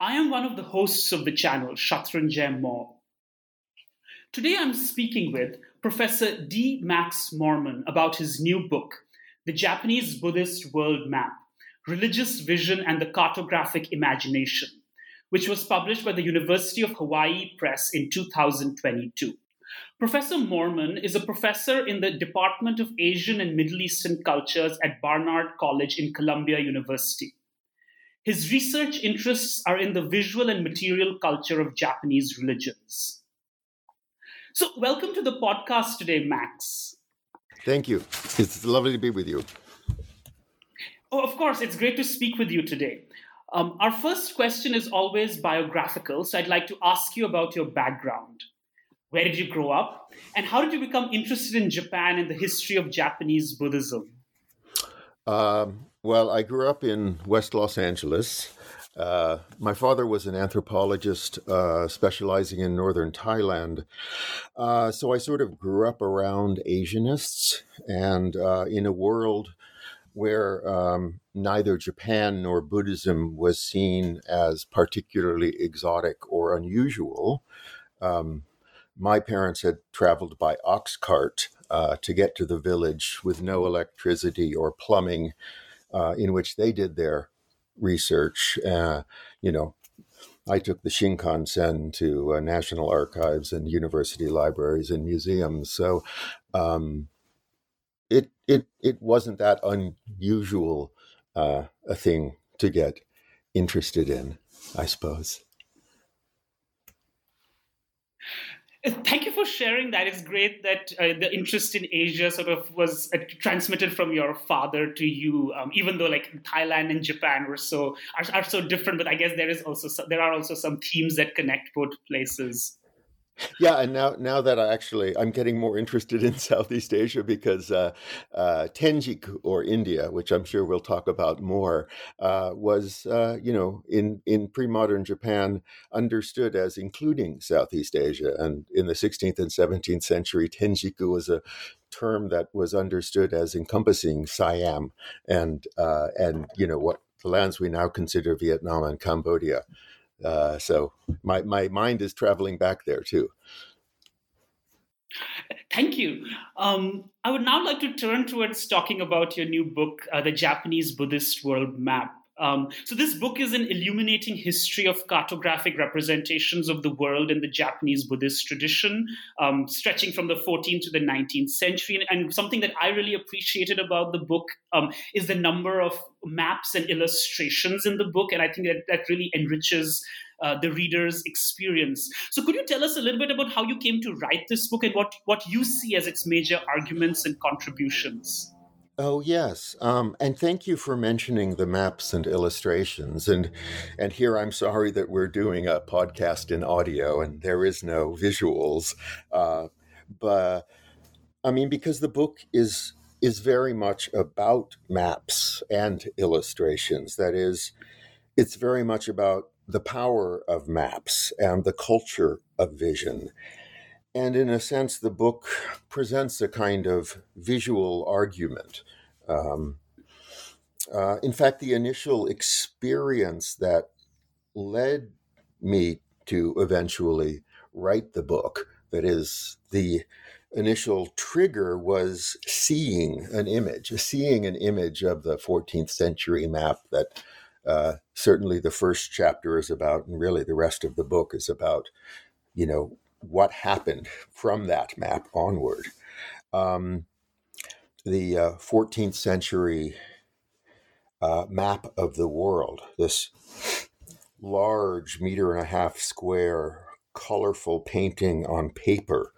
I am one of the hosts of the channel, Shatrunjay Mo. Today I'm speaking with Professor D. Max Moerman about his new book, The Japanese Buddhist World Map Religious Vision and the Cartographic Imagination, which was published by the University of Hawaii Press in 2022. Professor Moerman is a professor in the Department of Asian and Middle Eastern Cultures at Barnard College in Columbia University. His research interests are in the visual and material culture of Japanese religions. So, welcome to the podcast today, Max. Thank you. It's lovely to be with you. Oh, of course, it's great to speak with you today. Um, our first question is always biographical, so I'd like to ask you about your background. Where did you grow up? And how did you become interested in Japan and the history of Japanese Buddhism? Um, well, I grew up in West Los Angeles. Uh, my father was an anthropologist uh, specializing in northern Thailand. Uh, so I sort of grew up around Asianists and uh, in a world where um, neither Japan nor Buddhism was seen as particularly exotic or unusual. Um, my parents had traveled by ox cart uh, to get to the village with no electricity or plumbing, uh, in which they did their research. Uh, you know, I took the Shinkansen to uh, national archives and university libraries and museums. So um, it it it wasn't that unusual uh, a thing to get interested in, I suppose. Thank you for sharing that. It's great that uh, the interest in Asia sort of was uh, transmitted from your father to you, um, even though like Thailand and Japan were so are, are so different. But I guess there is also there are also some themes that connect both places. Yeah, and now now that I actually I'm getting more interested in Southeast Asia because uh, uh, Tenjiku or India, which I'm sure we'll talk about more, uh, was uh, you know in in pre-modern Japan understood as including Southeast Asia, and in the 16th and 17th century, Tenjiku was a term that was understood as encompassing Siam and uh, and you know what the lands we now consider Vietnam and Cambodia. Uh, so my, my mind is traveling back there too. Thank you. Um, I would now like to turn towards talking about your new book, uh, The Japanese Buddhist World Map. Um, so, this book is an illuminating history of cartographic representations of the world in the Japanese Buddhist tradition, um, stretching from the 14th to the 19th century. And, something that I really appreciated about the book um, is the number of maps and illustrations in the book. And I think that that really enriches uh, the reader's experience. So, could you tell us a little bit about how you came to write this book and what, what you see as its major arguments and contributions? Oh yes, um, and thank you for mentioning the maps and illustrations. And and here I'm sorry that we're doing a podcast in audio and there is no visuals, uh, but I mean, because the book is is very much about maps and illustrations. That is, it's very much about the power of maps and the culture of vision. And in a sense, the book presents a kind of visual argument. Um, uh, in fact, the initial experience that led me to eventually write the book, that is, the initial trigger was seeing an image, seeing an image of the 14th century map that uh, certainly the first chapter is about, and really the rest of the book is about, you know, what happened from that map onward. Um, the uh, 14th century uh, map of the world, this large meter and a half square, colorful painting on paper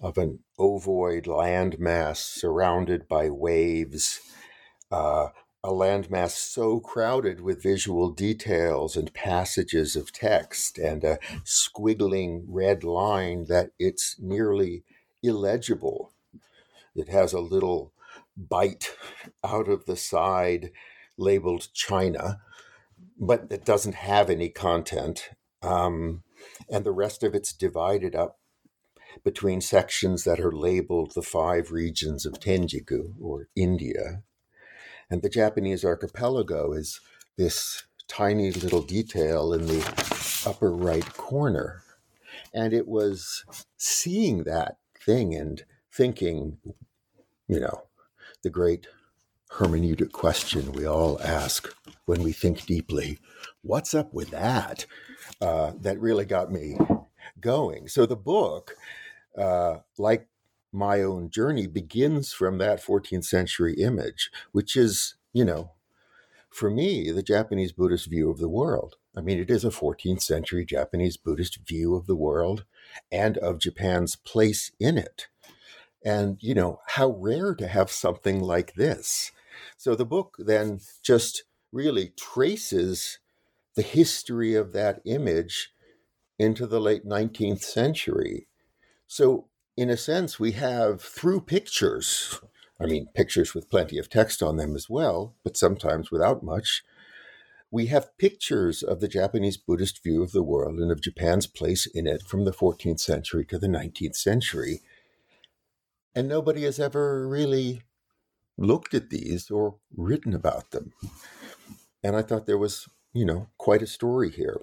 of an ovoid landmass surrounded by waves, uh, a landmass so crowded with visual details and passages of text and a squiggling red line that it's nearly illegible. It has a little bite out of the side labeled China, but it doesn't have any content. Um, and the rest of it's divided up between sections that are labeled the five regions of Tenjiku or India. And the Japanese archipelago is this tiny little detail in the upper right corner. And it was seeing that thing and thinking, you know, the great hermeneutic question we all ask when we think deeply what's up with that? Uh, that really got me going. So the book, uh, like my own journey, begins from that 14th century image, which is, you know, for me, the Japanese Buddhist view of the world. I mean, it is a 14th century Japanese Buddhist view of the world and of Japan's place in it. And, you know, how rare to have something like this. So the book then just really traces the history of that image into the late 19th century. So, in a sense, we have through pictures, I mean, pictures with plenty of text on them as well, but sometimes without much. We have pictures of the Japanese Buddhist view of the world and of Japan's place in it from the 14th century to the 19th century. And nobody has ever really looked at these or written about them. And I thought there was, you know, quite a story here.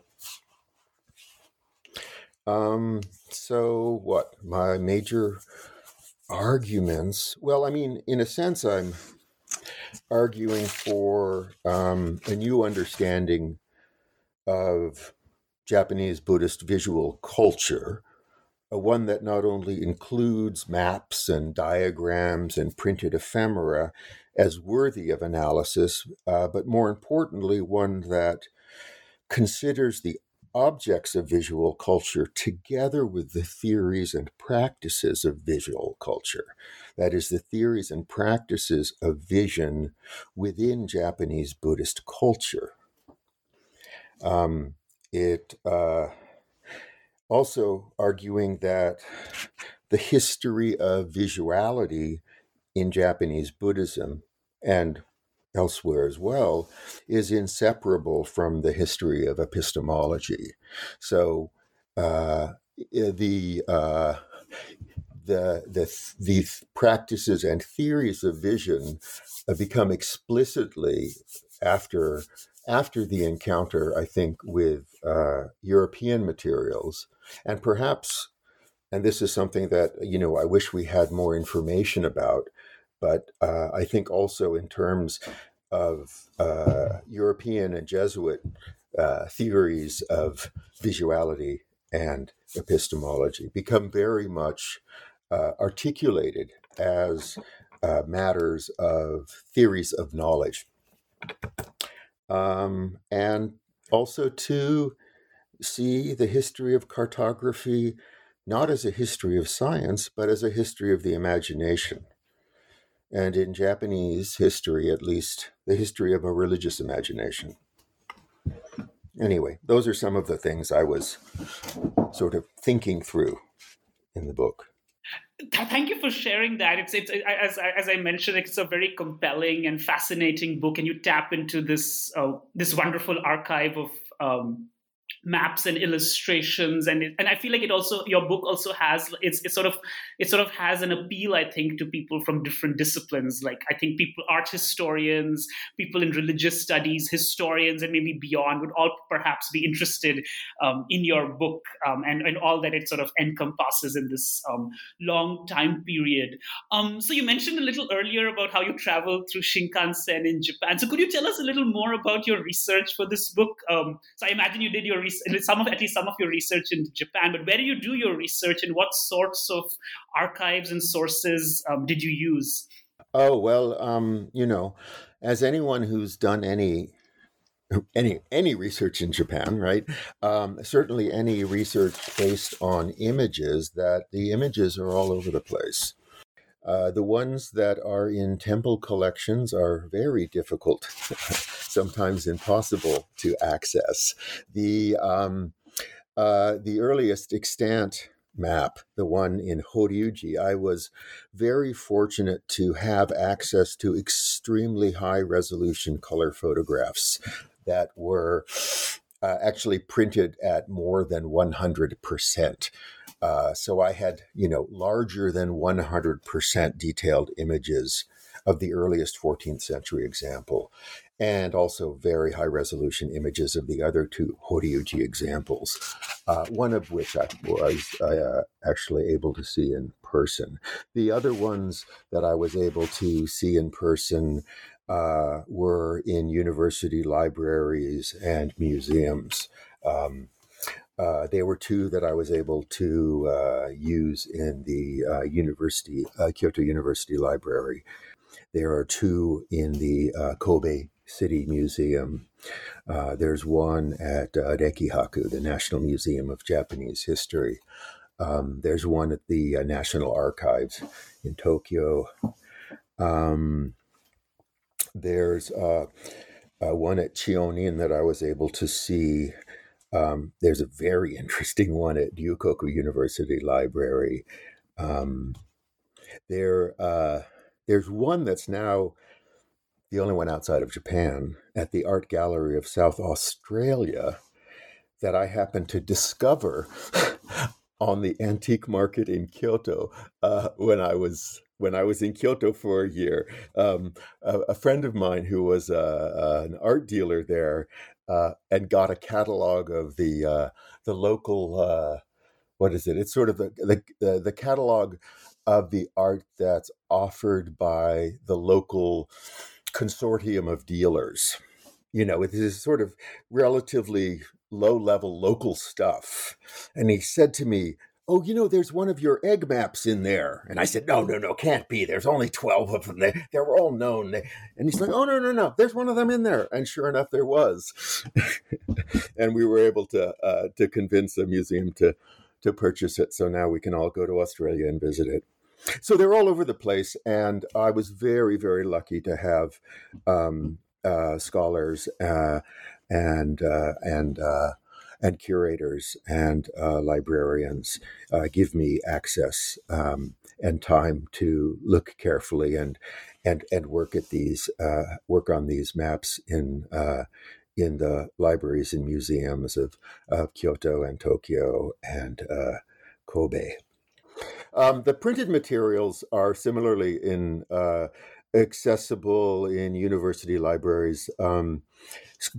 Um, so what? My major arguments. Well, I mean, in a sense, I'm arguing for um, a new understanding of Japanese Buddhist visual culture, a one that not only includes maps and diagrams and printed ephemera as worthy of analysis, uh, but more importantly, one that considers the objects of visual culture together with the theories and practices of visual culture. That is, the theories and practices of vision within Japanese Buddhist culture. Um, it uh, also arguing that the history of visuality in Japanese Buddhism and elsewhere as well, is inseparable from the history of epistemology. So uh, the uh, the the the practices and theories of vision become explicitly after after the encounter, I think, with uh, European materials, and perhaps, and this is something that you know I wish we had more information about but uh, I think also in terms of uh, European and Jesuit uh, theories of visuality and epistemology become very much uh, articulated as uh, matters of theories of knowledge. Um, and also to see the history of cartography not as a history of science, but as a history of the imagination and in Japanese history, at least, the history of a religious imagination. Anyway, those are some of the things I was sort of thinking through in the book. Thank you for sharing that. It's, it's as, as I mentioned, it's a very compelling and fascinating book, and you tap into this uh, this wonderful archive of um, maps and illustrations and it, and I feel like it also your book also has it's, it's sort of it sort of has an appeal I think to people from different disciplines. Like I think people art historians people in religious studies historians and maybe beyond would all perhaps be interested um, in your book um, and and all that it sort of encompasses in this um, long time period. Um, so you mentioned a little earlier about how you traveled through Shinkansen in Japan. So could you tell us a little more about your research for this book? Um, so I imagine you did your research some of at least some of your research in Japan, but where do you do your research and what sorts of archives and sources um, did you use? Oh well, um, you know, as anyone who's done any any any research in Japan, right? Um, certainly, any research based on images, that the images are all over the place. Uh, the ones that are in temple collections are very difficult, sometimes impossible to access. The um, uh, the earliest extant map, the one in Horyuji, I was very fortunate to have access to extremely high resolution color photographs that were uh, actually printed at more than 100%. Uh, so I had, you know, larger than 100% detailed images of the earliest 14th century example, and also very high resolution images of the other two Horyuji examples, uh, one of which I was uh, actually able to see in person. The other ones that I was able to see in person uh, were in university libraries and museums. Um, uh, they were two that I was able to uh, use in the uh, university uh, Kyoto University Library. There are two in the uh, Kobe City Museum. Uh, there's one at Rekihaku, the National Museum of Japanese History. Um, there's one at the National Archives in Tokyo. Um, there's one at Chionin that I was able to see um, there's a very interesting one at Ryukoku University Library. Um, there, uh, there's one that's now the only one outside of Japan at the Art Gallery of South Australia that I happened to discover on the antique market in Kyoto uh, when I was when I was in Kyoto for a year. Um, a, a, friend of mine who was uh, uh, an art dealer there uh, and got a catalog of the uh, the local uh, what is it? It's sort of the, the the catalog of the art that's offered by the local consortium of dealers. You know, it is sort of relatively low level local stuff. And he said to me, oh, you know, there's one of your egg maps in there. And I said, no, no, no, can't be. There's only 12 of them. They, they were all known. And he's like, oh, no, no, no, there's one of them in there. And sure enough, there was. and we were able to, uh, to convince the museum to, to purchase it. So now we can all go to Australia and visit it. So they're all over the place. And I was very, very lucky to have um, uh, scholars uh, and, uh, and, uh, and curators and uh, librarians uh, give me access um, and time to look carefully and and and work at these uh, work on these maps in uh, in the libraries and museums of, of Kyoto and Tokyo and uh, Kobe. Um, the printed materials are similarly in uh, accessible in university libraries. Um,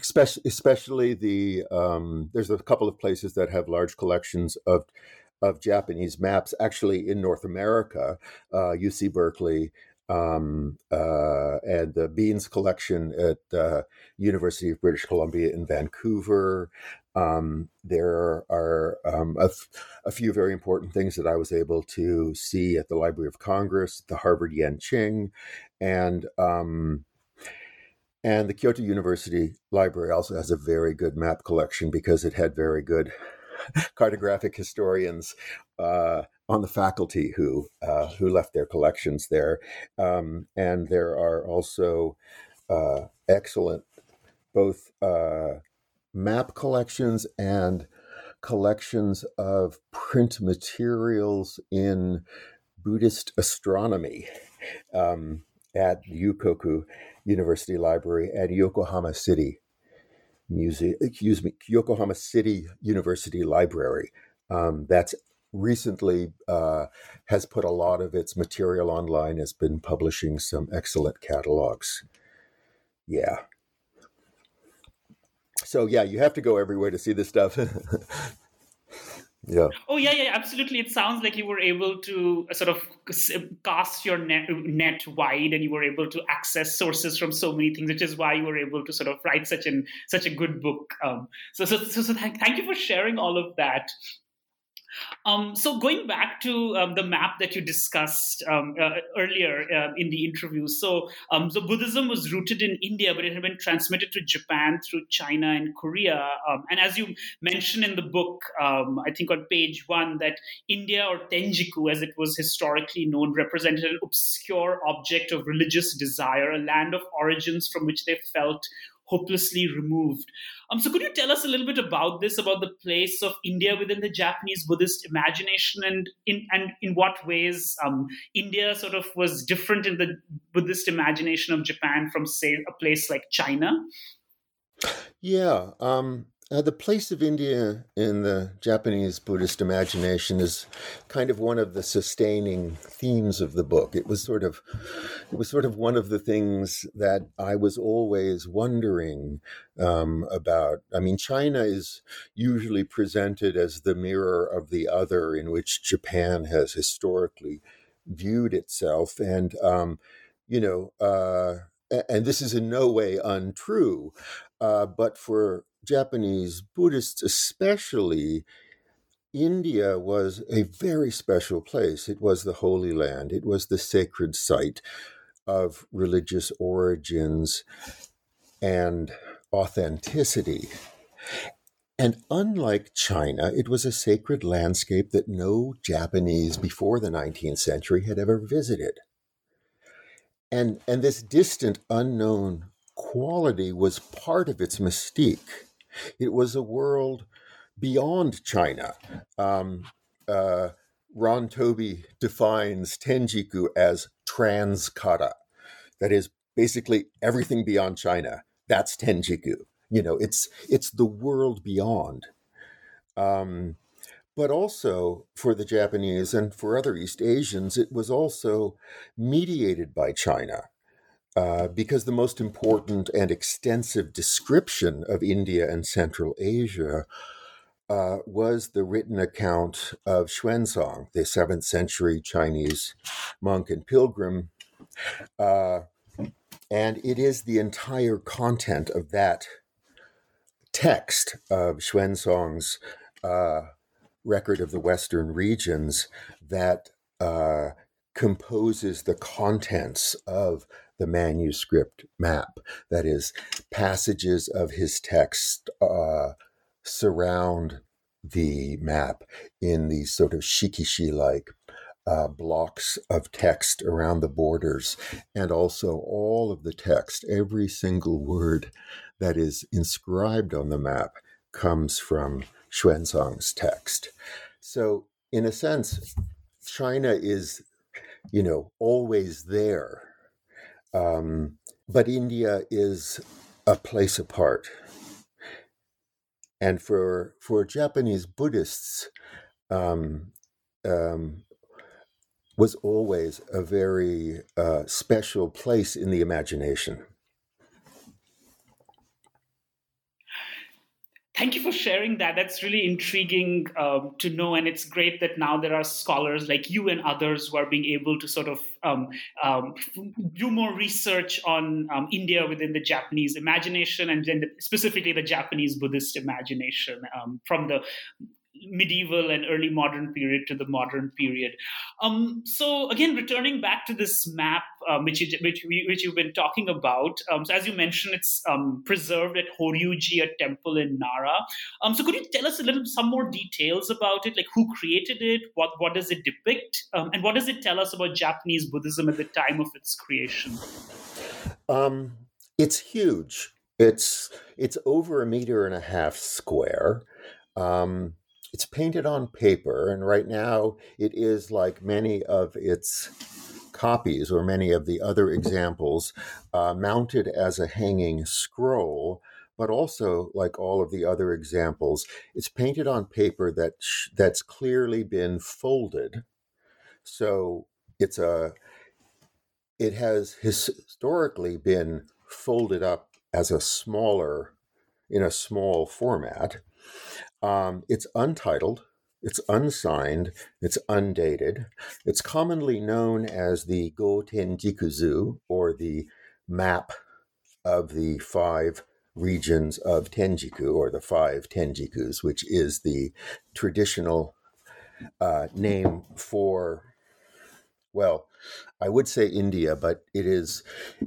especially, especially the um, there's a couple of places that have large collections of of Japanese maps. Actually, in North America, uh, UC Berkeley um, uh, and the Beans collection at uh, University of British Columbia in Vancouver. Um, there are um, a, f- a few very important things that I was able to see at the Library of Congress, the Harvard Yenching, and um, and the Kyoto University Library also has a very good map collection because it had very good cartographic historians uh, on the faculty who uh, who left their collections there, um, and there are also uh, excellent both uh, map collections and collections of print materials in Buddhist astronomy um, at Ryukoku University Library at Yokohama City Museum, excuse me, Yokohama City University Library. Um, that's recently uh, has put a lot of its material online, has been publishing some excellent catalogs. Yeah. So, yeah, you have to go everywhere to see this stuff. yeah. Oh yeah yeah absolutely. It sounds like you were able to uh, sort of cast your net, net wide and you were able to access sources from so many things which is why you were able to sort of write such an such a good book. Um, so so so, so thank, thank you for sharing all of that um, so going back to um, the map that you discussed um, uh, earlier uh, in the interview, so um, so Buddhism was rooted in India, but it had been transmitted to Japan through China and Korea. Um, and as you mentioned in the book, I think on page one, that India or Tenjiku, as it was historically known, represented an obscure object of religious desire, a land of origins from which they felt hopelessly removed. Um, so, could you tell us a little bit about this, about the place of India within the Japanese Buddhist imagination, and in and in what ways um, India sort of was different in the Buddhist imagination of Japan from, say, a place like China? Yeah, um, uh, the place of India in the Japanese Buddhist imagination is kind of one of the sustaining themes of the book. It was sort of, it was sort of one of the things that I was always wondering um, about. I mean, China is usually presented as the mirror of the other, in which Japan has historically viewed itself, and um, you know. Uh, and this is in no way untrue, uh, but for Japanese Buddhists, especially, India was a very special place. It was the Holy Land, it was the sacred site of religious origins and authenticity. And unlike China, it was a sacred landscape that no Japanese before the 19th century had ever visited. And, and this distant, unknown quality was part of its mystique. It was a world beyond China. Um, uh, Ron Toby defines Tenjiku as transkata. That is basically everything beyond China. That's Tenjiku. You know, it's it's the world beyond. Um, but also for the Japanese and for other East Asians, it was also mediated by China. Uh, because the most important and extensive description of India and Central Asia uh, was the written account of Xuanzang, the seventh century Chinese monk and pilgrim. Uh, and it is the entire content of that text of Xuanzang's uh, record of the Western regions that uh, composes the contents of the manuscript map. That is, passages of his text uh, surround the map in these sort of shikishi like uh, blocks of text around the borders, and also all of the text, every single word that is inscribed on the map comes from Xuanzang's text. So, in a sense, China is, you know, always there um, but India is a place apart. And for for Japanese Buddhists, um, um, was always a very uh, special place in the imagination. Thank you for sharing that. That's really intriguing um, to know, and it's great that now there are scholars like you and others who are being able to sort of um, um, do more research on um, India within the Japanese imagination, and then the, specifically the Japanese Buddhist imagination um, from the medieval and early modern period to the modern period. Um, so again, returning back to this map, um, which, you, which, we, which you've been talking about. Um, so as you mentioned, it's um, preserved at Horyuji, a temple in Nara. Um, so could you tell us a little, some more details about it? Like who created it? What what does it depict? Um, and what does it tell us about Japanese Buddhism at the time of its creation? it's huge. It's it's over a meter and a half square. Um, it's painted on paper, and right now it is like many of its copies or many of the other examples uh, mounted as a hanging scroll but also like all of the other examples it's painted on paper that sh- that's clearly been folded. So it's a it has historically been folded up as a smaller in a small format um, it's untitled it's unsigned, it's undated. It's commonly known as the Go Tenjikuzu, or the map of the five regions of Tenjiku, or the five Tenjikus, which is the traditional uh, name for, well, I would say India, but it is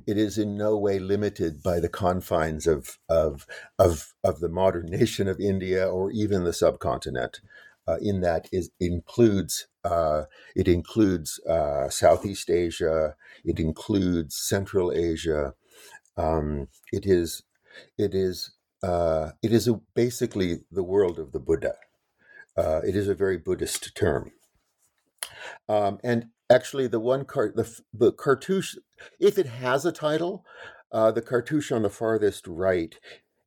it is in no way limited by the confines of of of, of the modern nation of India or even the subcontinent uh, in that is includes uh, it includes uh, Southeast Asia, it includes Central Asia. Um, it is it is uh, it is a, basically the world of the Buddha. Uh, it is a very Buddhist term, um, and actually the one cart the the cartouche, if it has a title, uh, the cartouche on the farthest right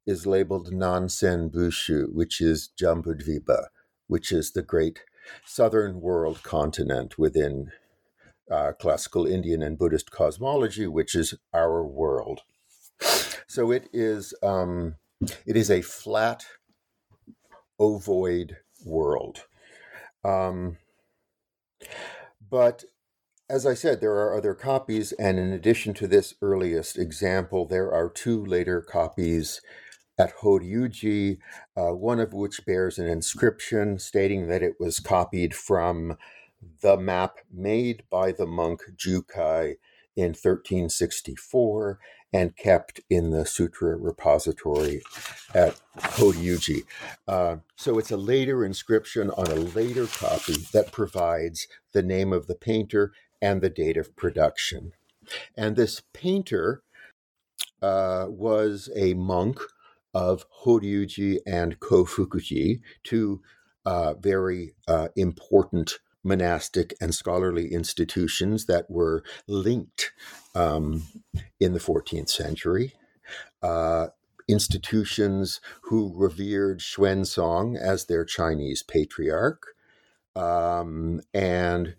is labeled Nansen Bushu, which is Jambudvipa which is the great southern world continent within uh, classical Indian and Buddhist cosmology, which is our world. So it is um, it is a flat, ovoid world. Um, but as I said, there are other copies, and in addition to this earliest example, there are two later copies at Horyuji, uh, one of which bears an inscription stating that it was copied from the map made by the monk Jukai in 1364 and kept in the sutra repository at Horyuji. Uh, so it's a later inscription on a later copy that provides the name of the painter and the date of production. And this painter uh, was a monk of Horyuji and Kofukuji, two uh, very uh, important monastic and scholarly institutions that were linked um, in the 14th century. Uh, institutions who revered Xuanzang as their Chinese patriarch um, and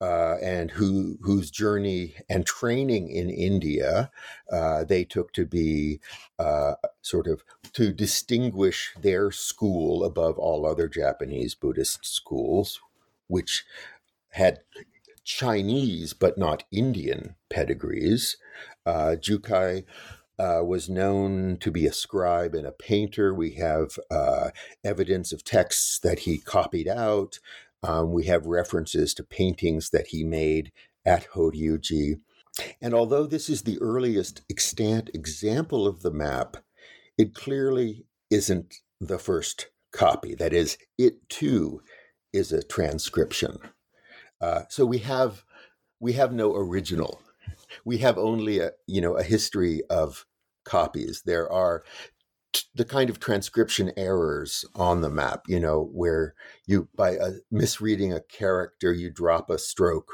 uh, and who whose journey and training in India uh, they took to be uh, sort of to distinguish their school above all other Japanese Buddhist schools, which had Chinese but not Indian pedigrees. Uh, Jukai uh, was known to be a scribe and a painter. We have uh, evidence of texts that he copied out. Um, we have references to paintings that he made at Horyuji. And although this is the earliest extant example of the map, it clearly isn't the first copy. That is, it too is a transcription. Uh, so we have we have no original. We have only a you know a history of copies. There are the kind of transcription errors on the map, you know, where you, by a, misreading a character, you drop a stroke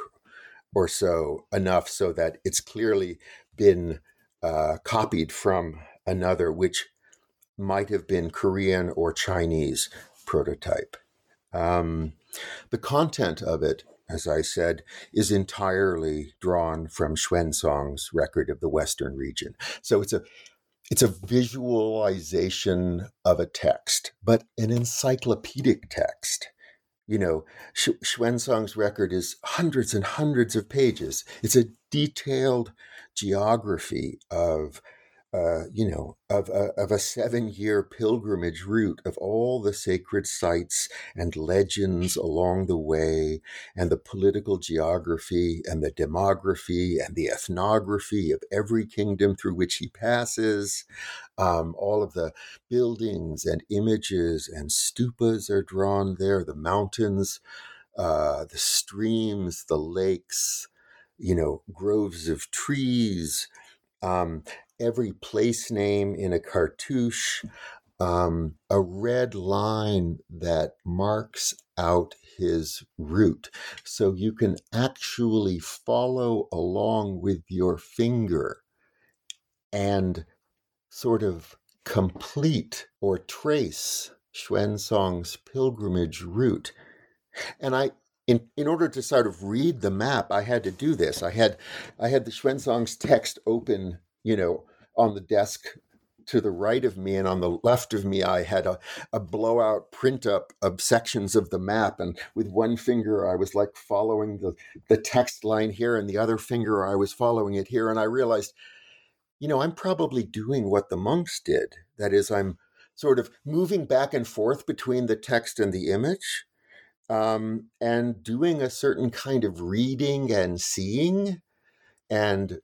or so enough so that it's clearly been uh, copied from another, which might have been Korean or Chinese prototype. Um, the content of it, as I said, is entirely drawn from Xuanzang's record of the Western region. So it's a it's a visualization of a text, but an encyclopedic text. You know, Sh- Xuanzang's record is hundreds and hundreds of pages. It's a detailed geography of uh, you know, of a, of a seven year pilgrimage route of all the sacred sites and legends along the way, and the political geography and the demography and the ethnography of every kingdom through which he passes. Um, all of the buildings and images and stupas are drawn there, the mountains, uh, the streams, the lakes, you know, groves of trees. Um, every place name in a cartouche, um, a red line that marks out his route. So you can actually follow along with your finger and sort of complete or trace Xuanzang's pilgrimage route. And I in, in order to sort of read the map, I had to do this. I had I had the Xuanzang's text open, you know, on the desk to the right of me and on the left of me i had a, a blowout print up of sections of the map and with one finger i was like following the, the text line here and the other finger i was following it here and i realized you know i'm probably doing what the monks did. That is i'm sort of moving back and forth between the text and the image um, and doing a certain kind of reading and seeing and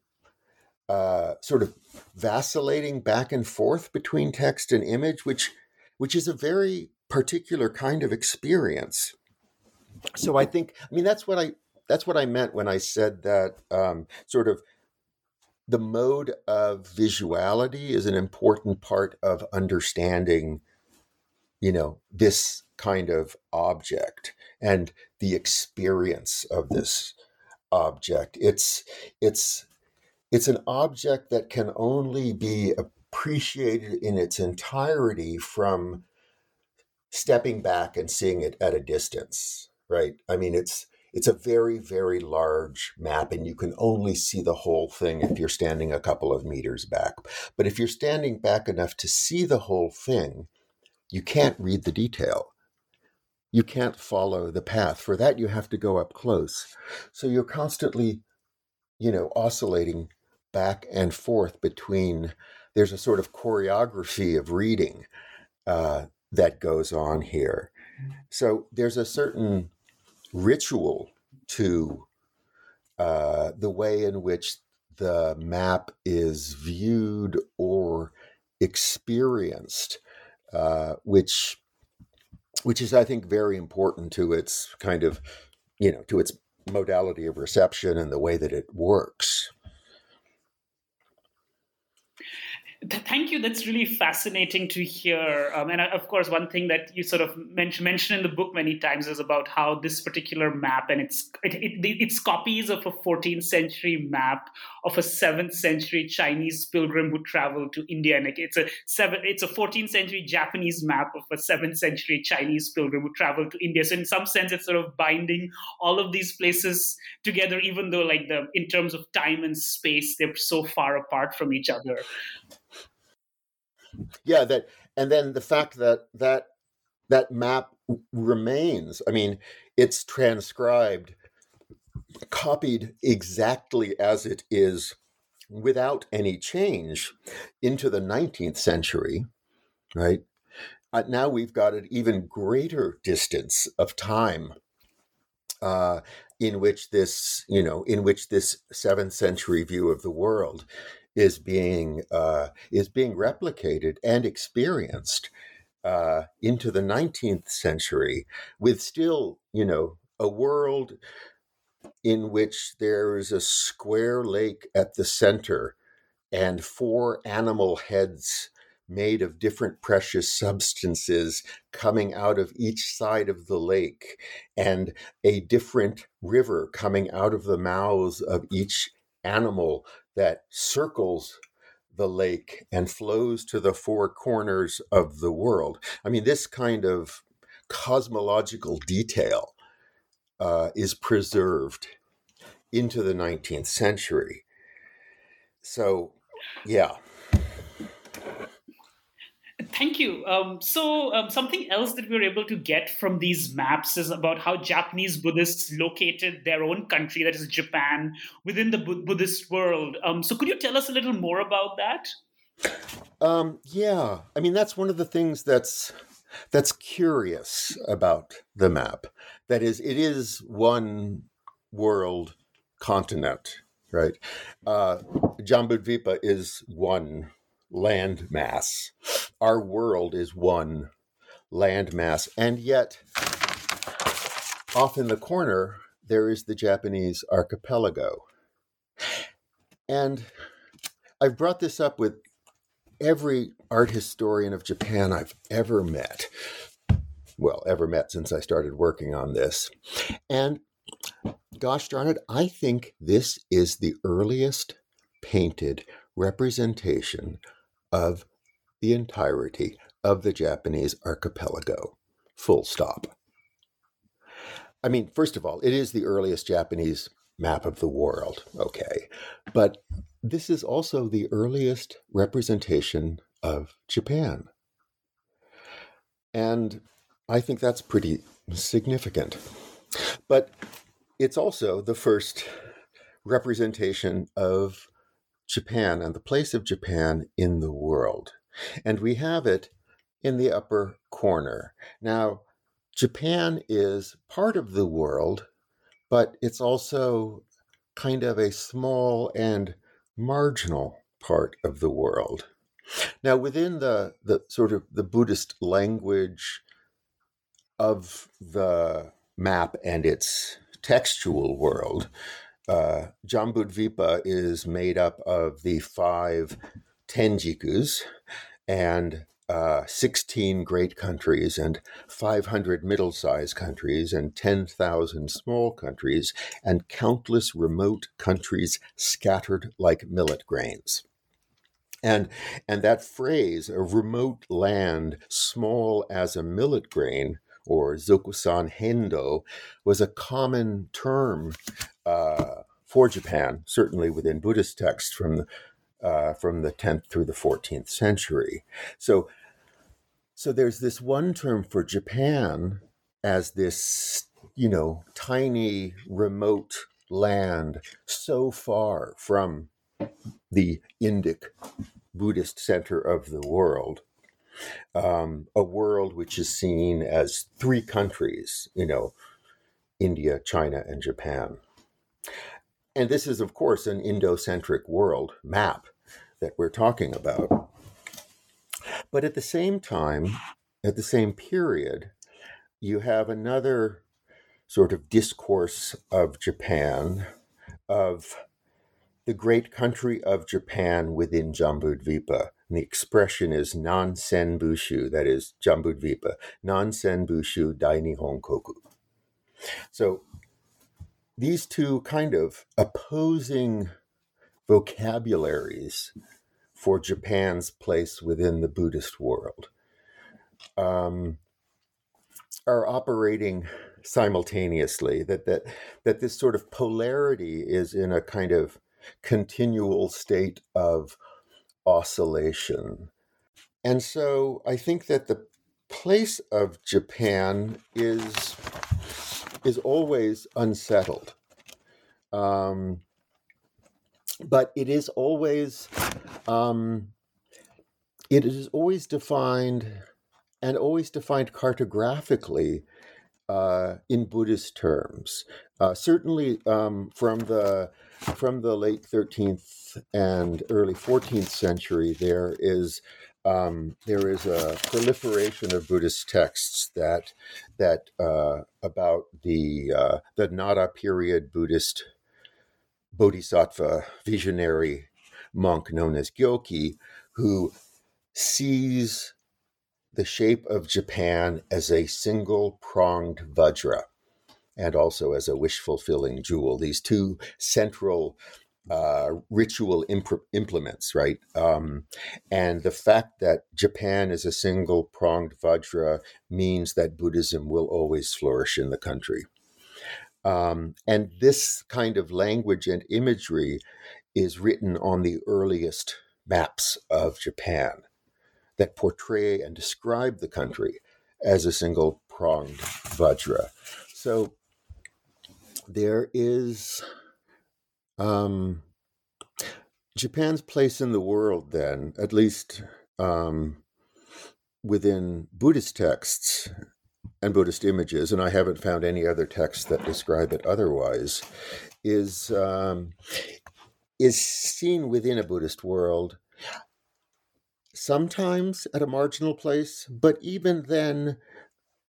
uh, sort of vacillating back and forth between text and image, which which is a very particular kind of experience. So I think, I mean, that's what I that's what I meant when I said that um, sort of the mode of visuality is an important part of understanding, you know, this kind of object and the experience of this object. It's it's it's an object that can only be appreciated in its entirety from stepping back and seeing it at a distance, right? I mean, it's it's a very very large map and you can only see the whole thing if you're standing a couple of meters back. But if you're standing back enough to see the whole thing, you can't read the detail. You can't follow the path. For that you have to go up close. So you're constantly you know oscillating back and forth between there's a sort of choreography of reading uh, that goes on here. So there's a certain ritual to uh, the way in which the map is viewed or experienced uh, which which is i think very important to its kind of you know to its modality of reception and the way that it works Thank you. That's really fascinating to hear. Um, and uh, of course, one thing that you sort of mention, mention in the book many times is about how this particular map and it's it, it, it's copies of a 14th century map of a 7th century Chinese pilgrim who traveled to India. And it's a seven, it's a 14th century Japanese map of a 7th century Chinese pilgrim who traveled to India. So in some sense, it's sort of binding all of these places together, even though like the in terms of time and space, they're so far apart from each other yeah that and then the fact that that that map remains i mean it's transcribed copied exactly as it is without any change into the 19th century right? Uh, now we've got an even greater distance of time uh, in which this you know in which this seventh century view of the world is being uh, is being replicated and experienced uh, into the 19th century with still you know a world in which there is a square lake at the center and four animal heads made of different precious substances coming out of each side of the lake and a different river coming out of the mouths of each animal that circles the lake and flows to the four corners of the world. I mean, this kind of cosmological detail uh, is preserved into the 19th century. So, yeah. Thank you. Um, so, um, something else that we were able to get from these maps is about how Japanese Buddhists located their own country, that is Japan, within the Bu- Buddhist world. Um, so, could you tell us a little more about that? Um, yeah, I mean that's one of the things that's that's curious about the map. That is, it is one world continent, right? Uh, Jambudvipa is one land mass. Our world is one landmass. And yet, off in the corner, there is the Japanese archipelago. And I've brought this up with every art historian of Japan I've ever met. Well, ever met since I started working on this. And gosh darn it, I think this is the earliest painted representation of the entirety of the Japanese archipelago. Full stop. I mean, first of all, it is the earliest Japanese map of the world, okay? But this is also the earliest representation of Japan. And I think that's pretty significant. But it's also the first representation of Japan and the place of Japan in the world. And we have it in the upper corner. Now, Japan is part of the world, but it's also kind of a small and marginal part of the world. Now, within the, the sort of the Buddhist language of the map and its textual world, uh, Jambudvipa is made up of the five Tenjikus, and uh, 16 great countries and 500 middle sized countries and 10,000 small countries and countless remote countries scattered like millet grains. And, and that phrase, a remote land small as a millet grain, or Zokusan Hendo, was a common term uh, for Japan, certainly within Buddhist texts from the, uh, from the 10th through the 14th century. So so there's this one term for Japan as this, you know, tiny remote land so far from the Indic Buddhist center of the world. Um, a world which is seen as three countries, you know, India, China, and Japan. And this is, of course, an Indo-centric world map that we're talking about. But at the same time, at the same period, you have another sort of discourse of Japan, of the great country of Japan within Jambudvipa. And the expression is Nansen Bushu, that is Jambudvipa, Dai Nihon Koku. So these two kind of opposing vocabularies for Japan's place within the Buddhist world um, are operating simultaneously. That that that this sort of polarity is in a kind of continual state of oscillation, and so I think that the place of Japan is is always unsettled. Um, but it is always um, it is always defined and always defined cartographically uh, in Buddhist terms. Uh, certainly, um, from the from the late 13th and early 14th century, there is um, there is a proliferation of Buddhist texts that that uh, about the uh, the Nara period Buddhist bodhisattva visionary monk known as Gyoki, who sees the shape of Japan as a single pronged vajra and also as a wish fulfilling jewel. These two central uh, ritual imp- implements, right? Um, and the fact that Japan is a single pronged vajra means that Buddhism will always flourish in the country. Um, and this kind of language and imagery is written on the earliest maps of Japan that portray and describe the country as a single pronged vajra. So there is um, Japan's place in the world, then, at least um, within Buddhist texts and Buddhist images, and I haven't found any other texts that describe it otherwise, is um, is seen within a Buddhist world, sometimes at a marginal place, but even then,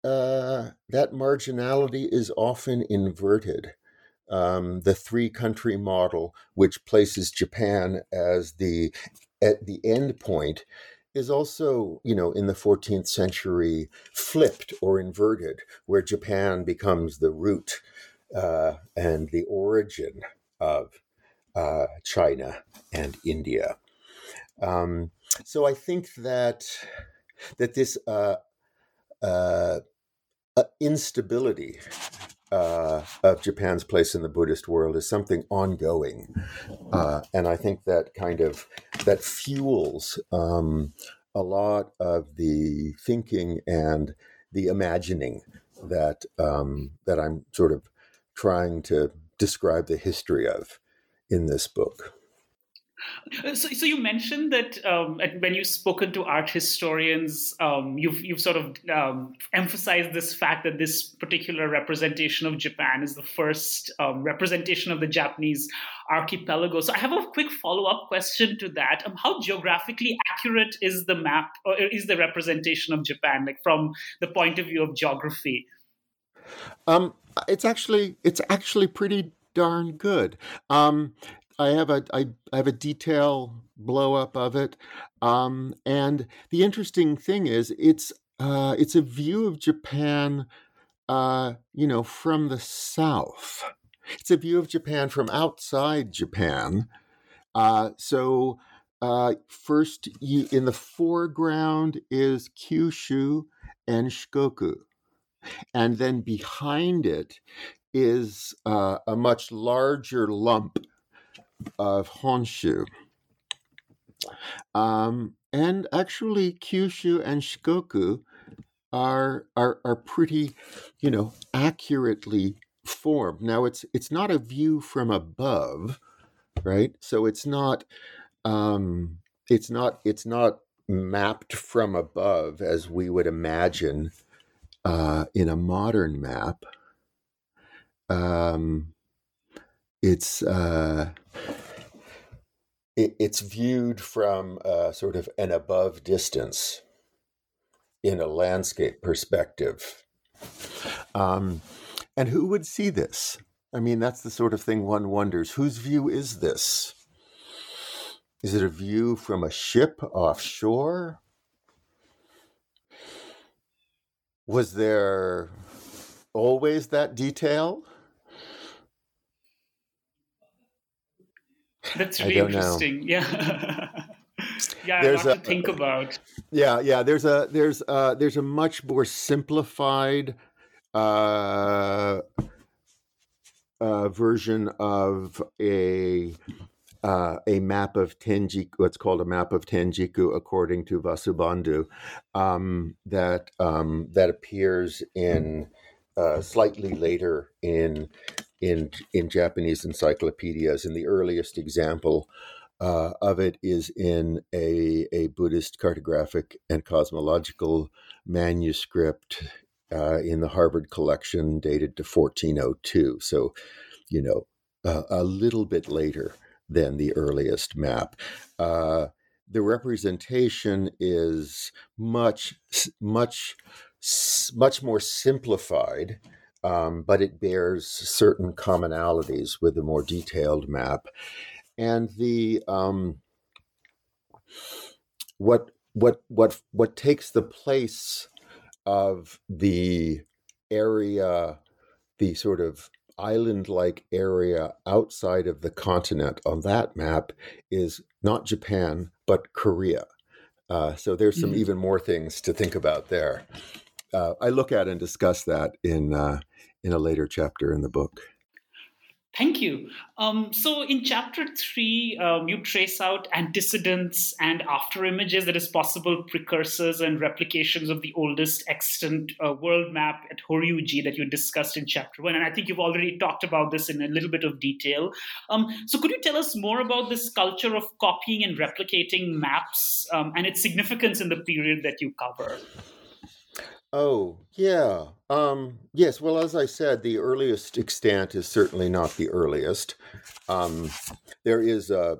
uh, that marginality is often inverted. Um, the three country model, which places Japan as the at the end point is also, you know, in the 14th century flipped or inverted, where Japan becomes the root uh, and the origin of uh, China and India. Um, so I think that that this uh, uh, uh instability uh, of Japan's place in the Buddhist world is something ongoing, uh, and I think that kind of that fuels um, a lot of the thinking and the imagining that um, that I'm sort of trying to describe the history of in this book. Uh, so, so you mentioned that um, when you've spoken to art historians, um, you've you've sort of um, emphasized this fact that this particular representation of Japan is the first um, representation of the Japanese archipelago. So I have a quick follow up question to that: um, How geographically accurate is the map, or is the representation of Japan, like from the point of view of geography? Um, it's actually it's actually pretty darn good. Um, I have a I, I have a detail blow up of it, um, and the interesting thing is it's uh, it's a view of Japan, uh, you know, from the south. It's a view of Japan from outside Japan. Uh, so uh, first, you, in the foreground is Kyushu and Shikoku, and then behind it is uh, a much larger lump of Honshu. Um, and actually, Kyushu and Shikoku are, are are pretty, you know, accurately formed. Now, it's it's not a view from above, right? So it's not um, it's not it's not mapped from above as we would imagine uh, in a modern map. Um, it's uh, it, it's viewed from uh, sort of an above distance in a landscape perspective. Um, and who would see this? I mean, that's the sort of thing one wonders whose view is this? Is it a view from a ship offshore? Was there always that detail? That's really interesting. Know. Yeah. yeah, there's a to think about. Yeah, yeah. There's a there's uh there's a much more simplified uh, uh version of a uh, a map of Tenjiku, what's called a map of Tenjiku, according to Vasubandhu, um, that um, that appears in uh, slightly later in in in Japanese encyclopedias. And the earliest example uh, of it is in a, a Buddhist cartographic and cosmological manuscript uh, in the Harvard collection dated to 1402. So, you know, uh, a little bit later than the earliest map. Uh, the representation is much, much, much more simplified um, but it bears certain commonalities with a more detailed map. And the um, what what what what takes the place of the area, the sort of island-like area outside of the continent on that map is not Japan but Korea. Uh, so there's some mm-hmm. even more things to think about there. Uh, I look at and discuss that in uh, in a later chapter in the book. Thank you. Um, so, in chapter three, um, you trace out antecedents and after images, that is, possible precursors and replications of the oldest extant uh, world map at Horyuji that you discussed in chapter one. And I think you've already talked about this in a little bit of detail. Um, so, could you tell us more about this culture of copying and replicating maps um, and its significance in the period that you cover? Oh, yeah. Um, yes, well, as I said, the earliest extant is certainly not the earliest. Um, there is a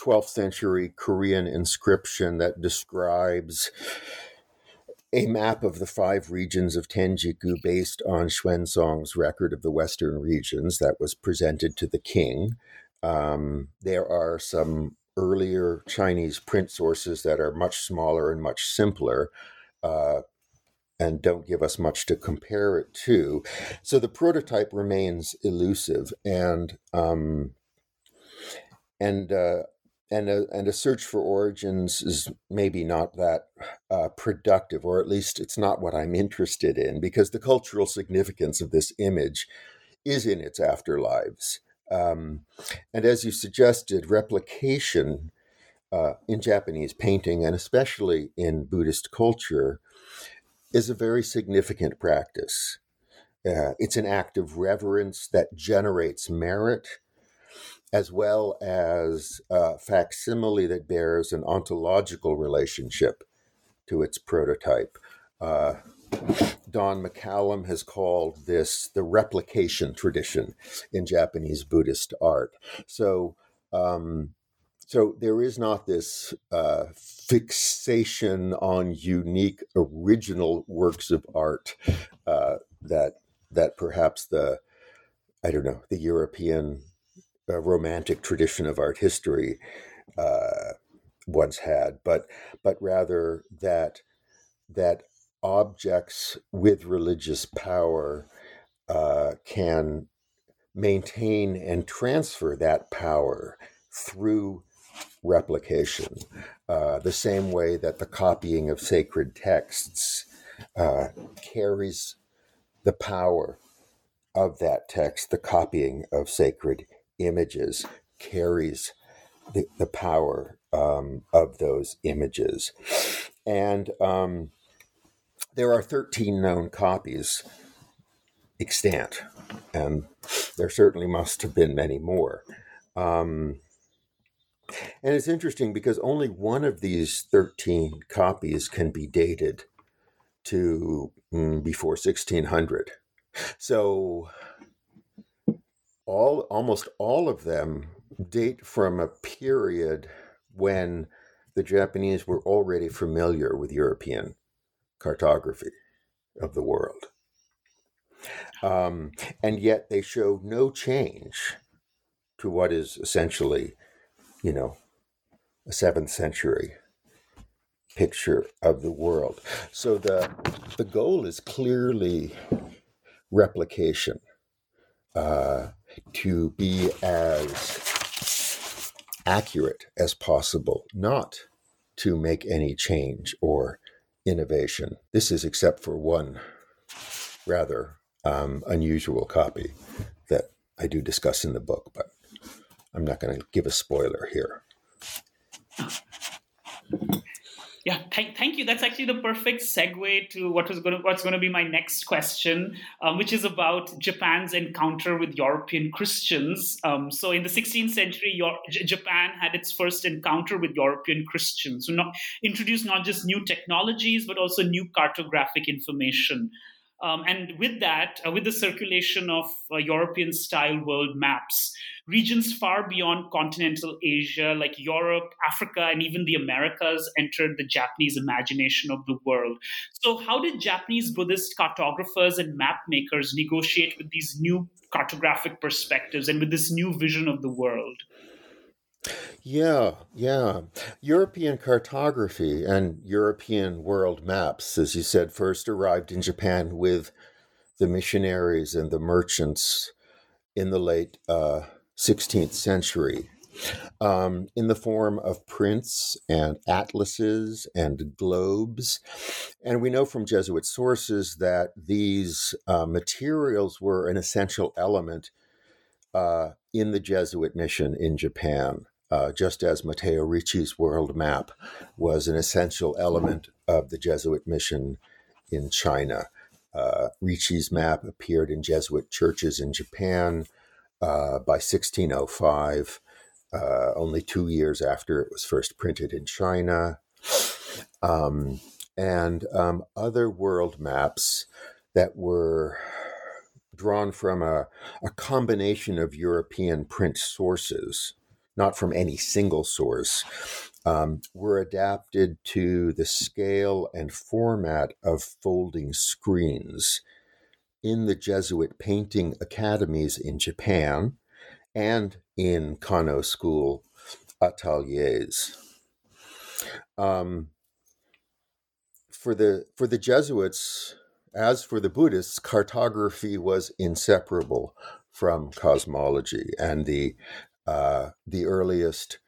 12th century Korean inscription that describes a map of the five regions of Tenjiku based on Xuanzang's record of the western regions that was presented to the king. Um, there are some earlier Chinese print sources that are much smaller and much simpler. Uh, and don't give us much to compare it to. So the prototype remains elusive, and um, and uh, and a, and a search for origins is maybe not that uh, productive, or at least it's not what I'm interested in, because the cultural significance of this image is in its afterlives. Um, and as you suggested, replication uh, in Japanese painting, and especially in Buddhist culture, is a very significant practice. Uh, it's an act of reverence that generates merit, as well as a facsimile that bears an ontological relationship to its prototype. Uh, Don McCallum has called this the replication tradition in Japanese Buddhist art. So, um, so there is not this uh, fixation on unique original works of art uh, that that perhaps the I don't know the European uh, romantic tradition of art history uh, once had, but but rather that that objects with religious power uh, can maintain and transfer that power through replication, uh, the same way that the copying of sacred texts uh, carries the power of that text, the copying of sacred images carries the, the power um, of those images. And um, there are 13 known copies extant, and there certainly must have been many more. Um, and it's interesting because only one of these 13 copies can be dated to mm, before 1600. So all almost all of them date from a period when the Japanese were already familiar with European cartography of the world. Um, and yet they show no change to what is essentially you know, a seventh century picture of the world. So the the goal is clearly replication, uh, to be as accurate as possible, not to make any change or innovation. This is except for one rather um, unusual copy that I do discuss in the book, but I'm not going to give a spoiler here. Yeah, thank, thank you. That's actually the perfect segue to what was going to, what's going to be my next question, um, which is about Japan's encounter with European Christians. Um, so, in the 16th century, J- Japan had its first encounter with European Christians, who not, introduced not just new technologies but also new cartographic information. Um, and with that, uh, with the circulation of uh, European style world maps, regions far beyond continental Asia, like Europe, Africa, and even the Americas, entered the Japanese imagination of the world. So, how did Japanese Buddhist cartographers and map makers negotiate with these new cartographic perspectives and with this new vision of the world? Yeah, yeah. European cartography and European world maps, as you said, first arrived in Japan with the missionaries and the merchants in the late uh, 16th century. Um, in the form of prints and atlases and globes. And we know from Jesuit sources that these uh, materials were an essential element uh, in the Jesuit mission in Japan uh, just as Matteo Ricci's world map was an essential element of the Jesuit mission in China. Uh, Ricci's map appeared in Jesuit churches in Japan uh, by 1605, uh, only two years after it was first printed in China. Um, and um, other world maps that were drawn from a, a combination of European print sources not from any single source, um, were adapted to the scale and format of folding screens in the Jesuit painting academies in Japan and in Kano School ateliers. Um, for the for the Jesuits, as for the Buddhists, cartography was inseparable from cosmology, and the uh, the earliest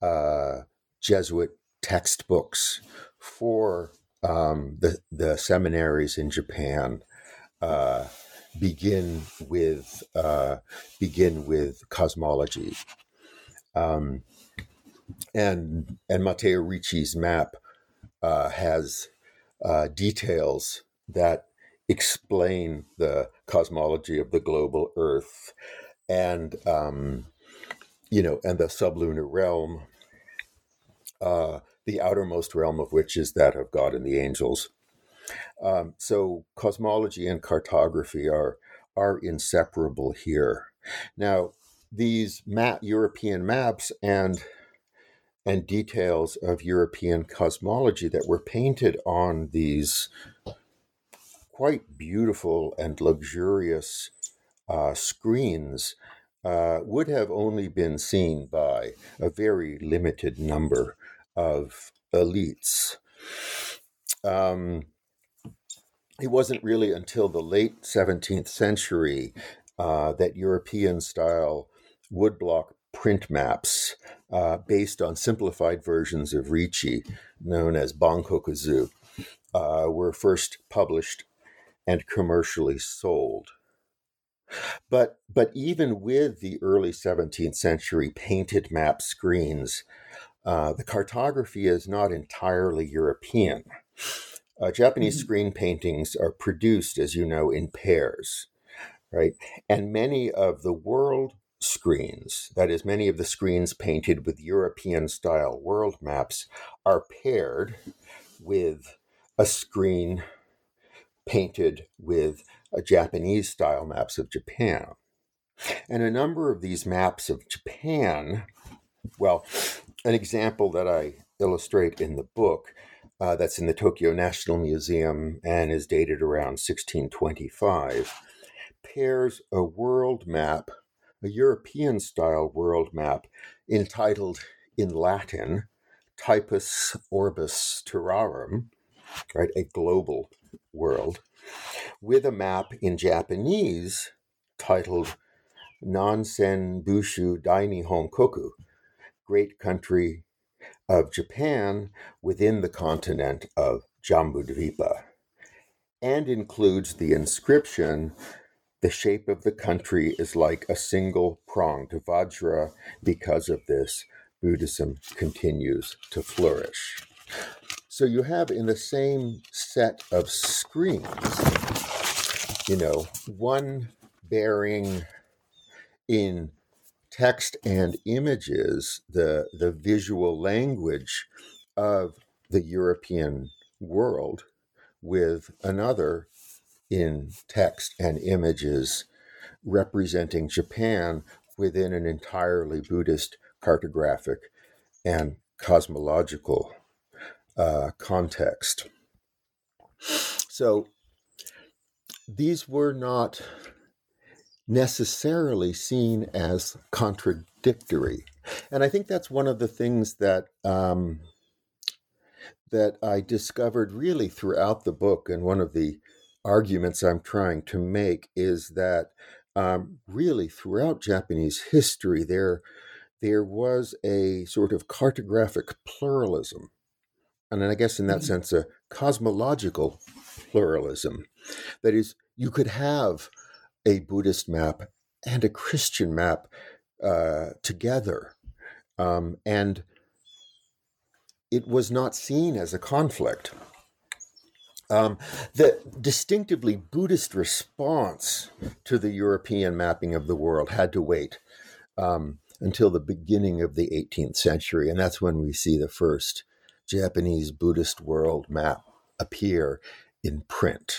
uh, Jesuit textbooks for um, the the seminaries in Japan uh, begin with uh, begin with cosmology, um, and and Matteo Ricci's map uh, has details that explain the cosmology of the global Earth, and um, you know, and the sublunar realm. Uh, the outermost realm of which is that of God and the angels. Um, so cosmology and cartography are are inseparable here. Now, these map, European maps and and details of European cosmology that were painted on these quite beautiful and luxurious uh, screens uh, would have only been seen by a very limited number of elites. Um, it wasn't really until the late 17th century uh, that European style woodblock print maps uh, based on simplified versions of Ricci, known as Bankokuzu, uh, were first published and commercially sold. But, but even with the early 17th century painted map screens, uh, the cartography is not entirely European. Uh, Japanese mm-hmm. screen paintings are produced, as you know, in pairs, right? And many of the world screens, that is, many of the screens painted with European style world maps, are paired with a screen painted with a Japanese style maps of Japan. And a number of these maps of Japan, well, an example that I illustrate in the book uh, that's in the Tokyo National Museum and is dated around 1625 pairs a world map, a European style world map entitled in Latin Typus Orbis Terrarum, right, a global world, with a map in Japanese titled Nansen Bushu Dai Nihon Koku, great country of Japan within the continent of Jambudvipa, and includes the inscription the shape of the country is like a single pronged Vajra. Because of this, Buddhism continues to flourish. So you have in the same set of screens, you know, one bearing in text and images, the, the visual language of the European world, with another in text and images representing Japan within an entirely Buddhist cartographic and cosmological uh, context. So these were not necessarily seen as contradictory. And I think that's one of the things that um, that I discovered really throughout the book, and one of the arguments I'm trying to make is that um, really throughout Japanese history there there was a sort of cartographic pluralism, and I guess in that mm-hmm. sense a cosmological pluralism. That is, you could have a Buddhist map and a Christian map uh, together. Um, and it was not seen as a conflict. Um, the distinctively Buddhist response to the European mapping of the world had to wait um, until the beginning of the 18th century, and that's when we see the first Japanese Buddhist world map appear in print.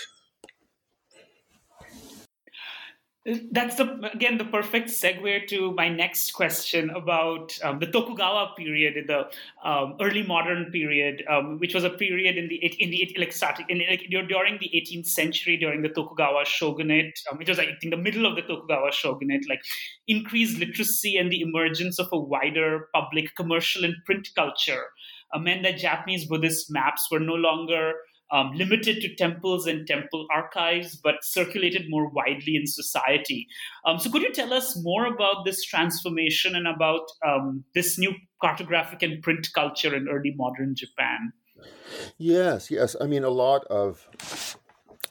That's the again the perfect segue to my next question about um, the Tokugawa period, the um, early modern period, um, which was a period in the in the like in, like, during the 18th century during the Tokugawa shogunate, um, which was I think the middle of the Tokugawa shogunate, like increased literacy and the emergence of a wider public commercial and print culture uh, meant that Japanese Buddhist maps were no longer um, limited to temples and temple archives, but circulated more widely in society. Um, so, could you tell us more about this transformation and about um, this new cartographic and print culture in early modern Japan? Yes, yes. I mean, a lot of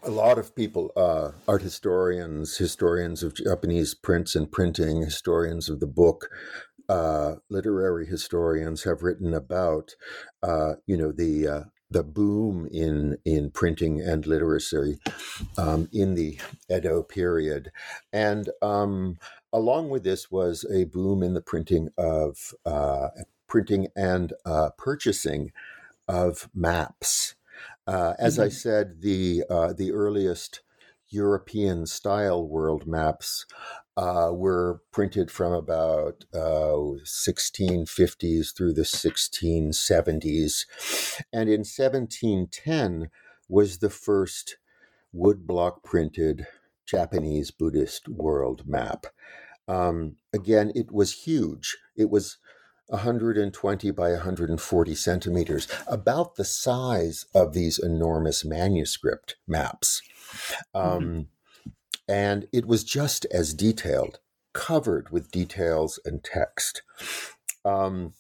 a lot of people, uh, art historians, historians of Japanese prints and printing, historians of the book, uh, literary historians have written about, uh, you know, the uh, the boom in in printing and literacy um, in the Edo period, and um, along with this was a boom in the printing of uh, printing and uh, purchasing of maps. Uh, as mm-hmm. I said, the uh, the earliest European style world maps uh, were printed from about uh, 1650s through the 1670s. And in 1710 was the first woodblock printed Japanese Buddhist world map. Um, again, it was huge. It was 120 by 140 centimeters, about the size of these enormous manuscript maps. Mm-hmm. Um, mm-hmm and it was just as detailed, covered with details and text. Um,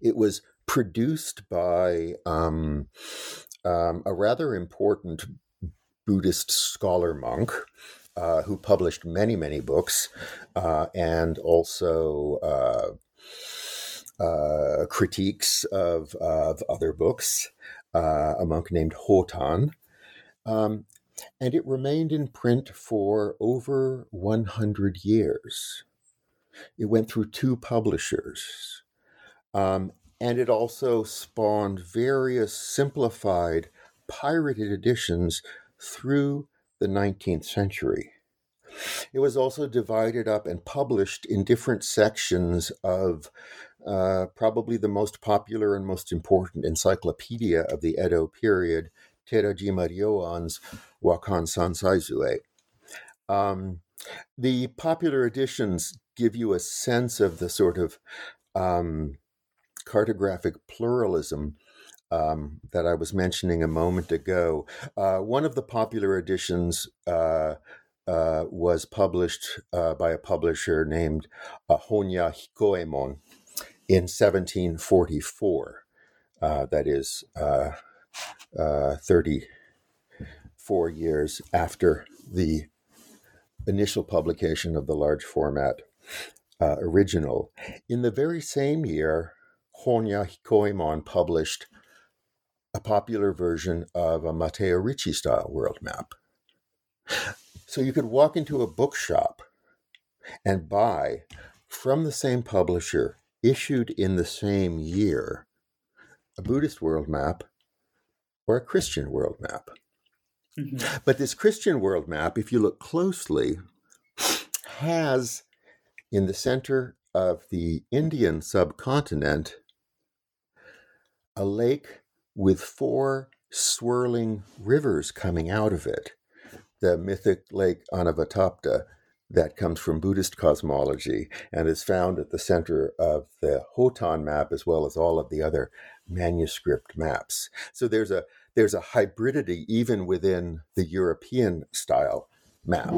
it was produced by um, um, a rather important Buddhist scholar monk uh, who published many, many books uh, and also uh, uh critiques of, of other books, uh, a monk named Hotan. Um, and it remained in print for over 100 years. It went through two publishers. Um, and it also spawned various simplified, pirated editions through the 19th century. It was also divided up and published in different sections of uh, probably the most popular and most important encyclopedia of the Edo period, Terajima Ryoan's Wakan Sansaizue. Um, the popular editions give you a sense of the sort of um, cartographic pluralism um, that I was mentioning a moment ago. Uh, one of the popular editions uh, uh, was published uh, by a publisher named uh, Honya Hikoemon in 1744. Uh, that is uh, 30 four years after the initial publication of the large format uh, original. In the very same year, Honya Hikoemon published a popular version of a Matteo Ricci style world map. So you could walk into a bookshop and buy from the same publisher, issued in the same year, a Buddhist world map or a Christian world map. Mm-hmm. But this Christian world map, if you look closely, has in the center of the Indian subcontinent a lake with four swirling rivers coming out of it. The mythic lake Anavatapta that comes from Buddhist cosmology and is found at the center of the Hotan map as well as all of the other manuscript maps. So there's a there's a hybridity even within the European style map.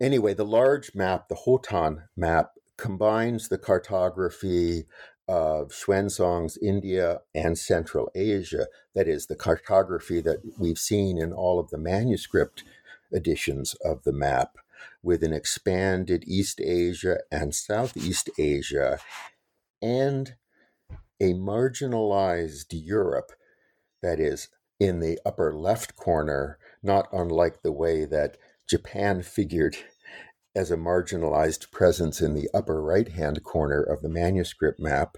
Anyway, the large map, the Hotan map, combines the cartography of Xuanzang's India and Central Asia, that is, the cartography that we've seen in all of the manuscript editions of the map, with an expanded East Asia and Southeast Asia, and a marginalized Europe that is in the upper left corner, not unlike the way that Japan figured as a marginalized presence in the upper right hand corner of the manuscript map,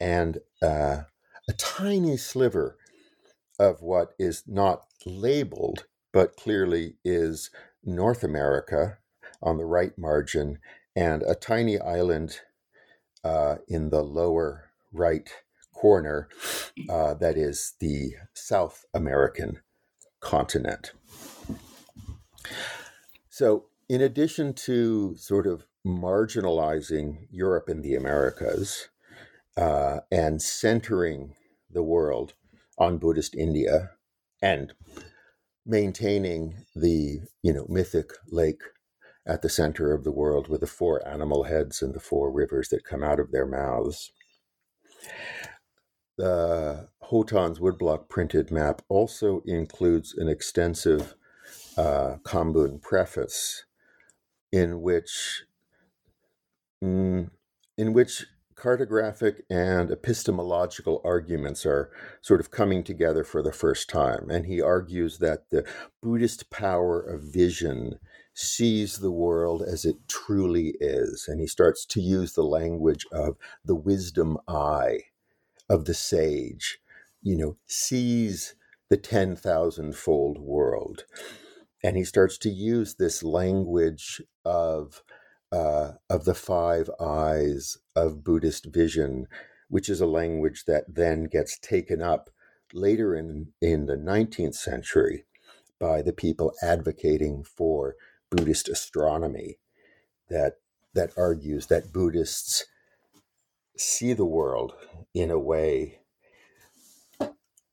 and uh, a tiny sliver of what is not labeled but clearly is North America on the right margin and a tiny island uh, in the lower right corner uh, that is the South American continent. So, in addition to sort of marginalizing Europe and the Americas uh, and centering the world on Buddhist India and maintaining the you know mythic lake at the center of the world with the four animal heads and the four rivers that come out of their mouths. The Hotan's woodblock printed map also includes an extensive uh, Kambun preface in which mm, in which cartographic and epistemological arguments are sort of coming together for the first time. And he argues that the Buddhist power of vision sees the world as it truly is. And he starts to use the language of the wisdom eye of the sage, you know, sees the 10,000 fold world. And he starts to use this language of uh, of the five eyes of Buddhist vision, which is a language that then gets taken up later in, in the 19th century by the people advocating for Buddhist astronomy that, that argues that Buddhists see the world in a way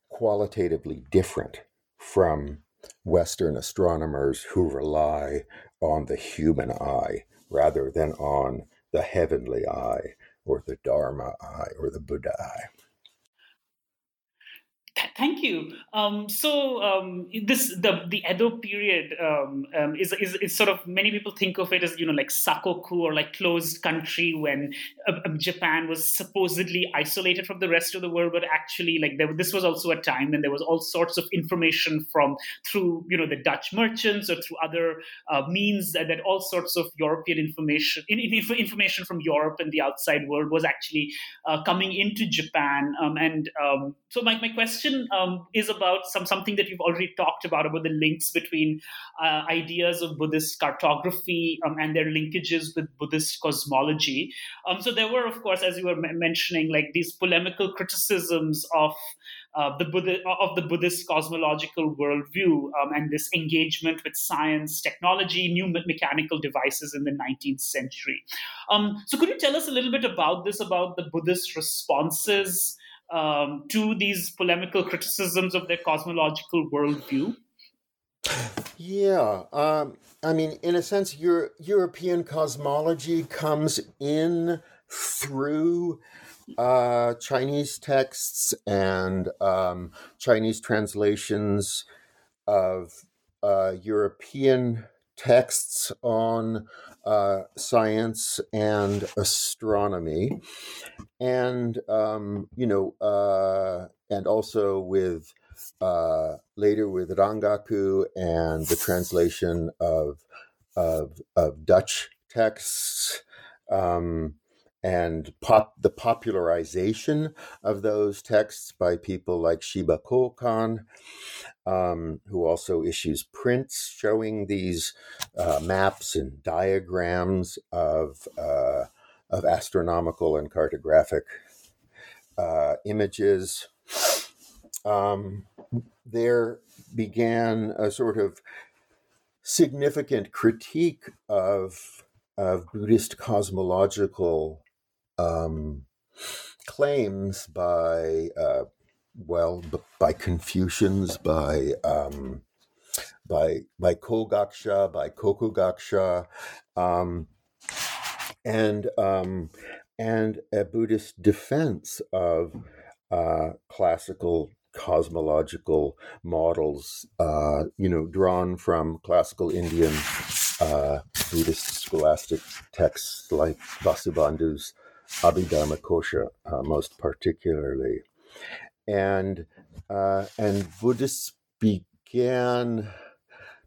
qualitatively different from Western astronomers who rely on the human eye rather than on the heavenly eye or the Dharma eye or the Buddha eye. Thank you. Um, so um, this the the Edo period um, um, is, is is sort of many people think of it as you know like sakoku or like closed country when uh, Japan was supposedly isolated from the rest of the world, but actually like there, this was also a time when there was all sorts of information from through you know the Dutch merchants or through other uh, means that, that all sorts of European information in, in, information from Europe and the outside world was actually uh, coming into Japan. And so my my question um, is about some something that you've already talked about about the links between uh, ideas of Buddhist cartography um, and their linkages with Buddhist cosmology. Um, so there were, of course, as you were m- mentioning, like these polemical criticisms of uh, the Buddha, of the Buddhist cosmological worldview um, and this engagement with science, technology, new me- mechanical devices in the 19th century. Um, so, could you tell us a little bit about this, about the Buddhist responses um, to these polemical criticisms of their cosmological worldview? Yeah, um, I mean, in a sense, your European cosmology comes in through uh, Chinese texts and um, Chinese translations of uh, European texts on uh, science and astronomy, and um, you know, uh, and also with uh, later with Rangaku and the translation of of, of Dutch texts. Um, and pop, the popularization of those texts by people like Shiba Kokan, um, who also issues prints showing these uh, maps and diagrams of, uh, of astronomical and cartographic uh, images. Um, there began a sort of significant critique of, of Buddhist cosmological um, claims by uh, well by Confucians, by um, by by Kogakusha, by Kokugakusha, um, and um, and a Buddhist defense of uh, classical cosmological models, uh, you know, drawn from classical Indian uh, Buddhist scholastic texts like Vasubandhu's Abhidharma Kosha, uh, most particularly, and uh, and Buddhists began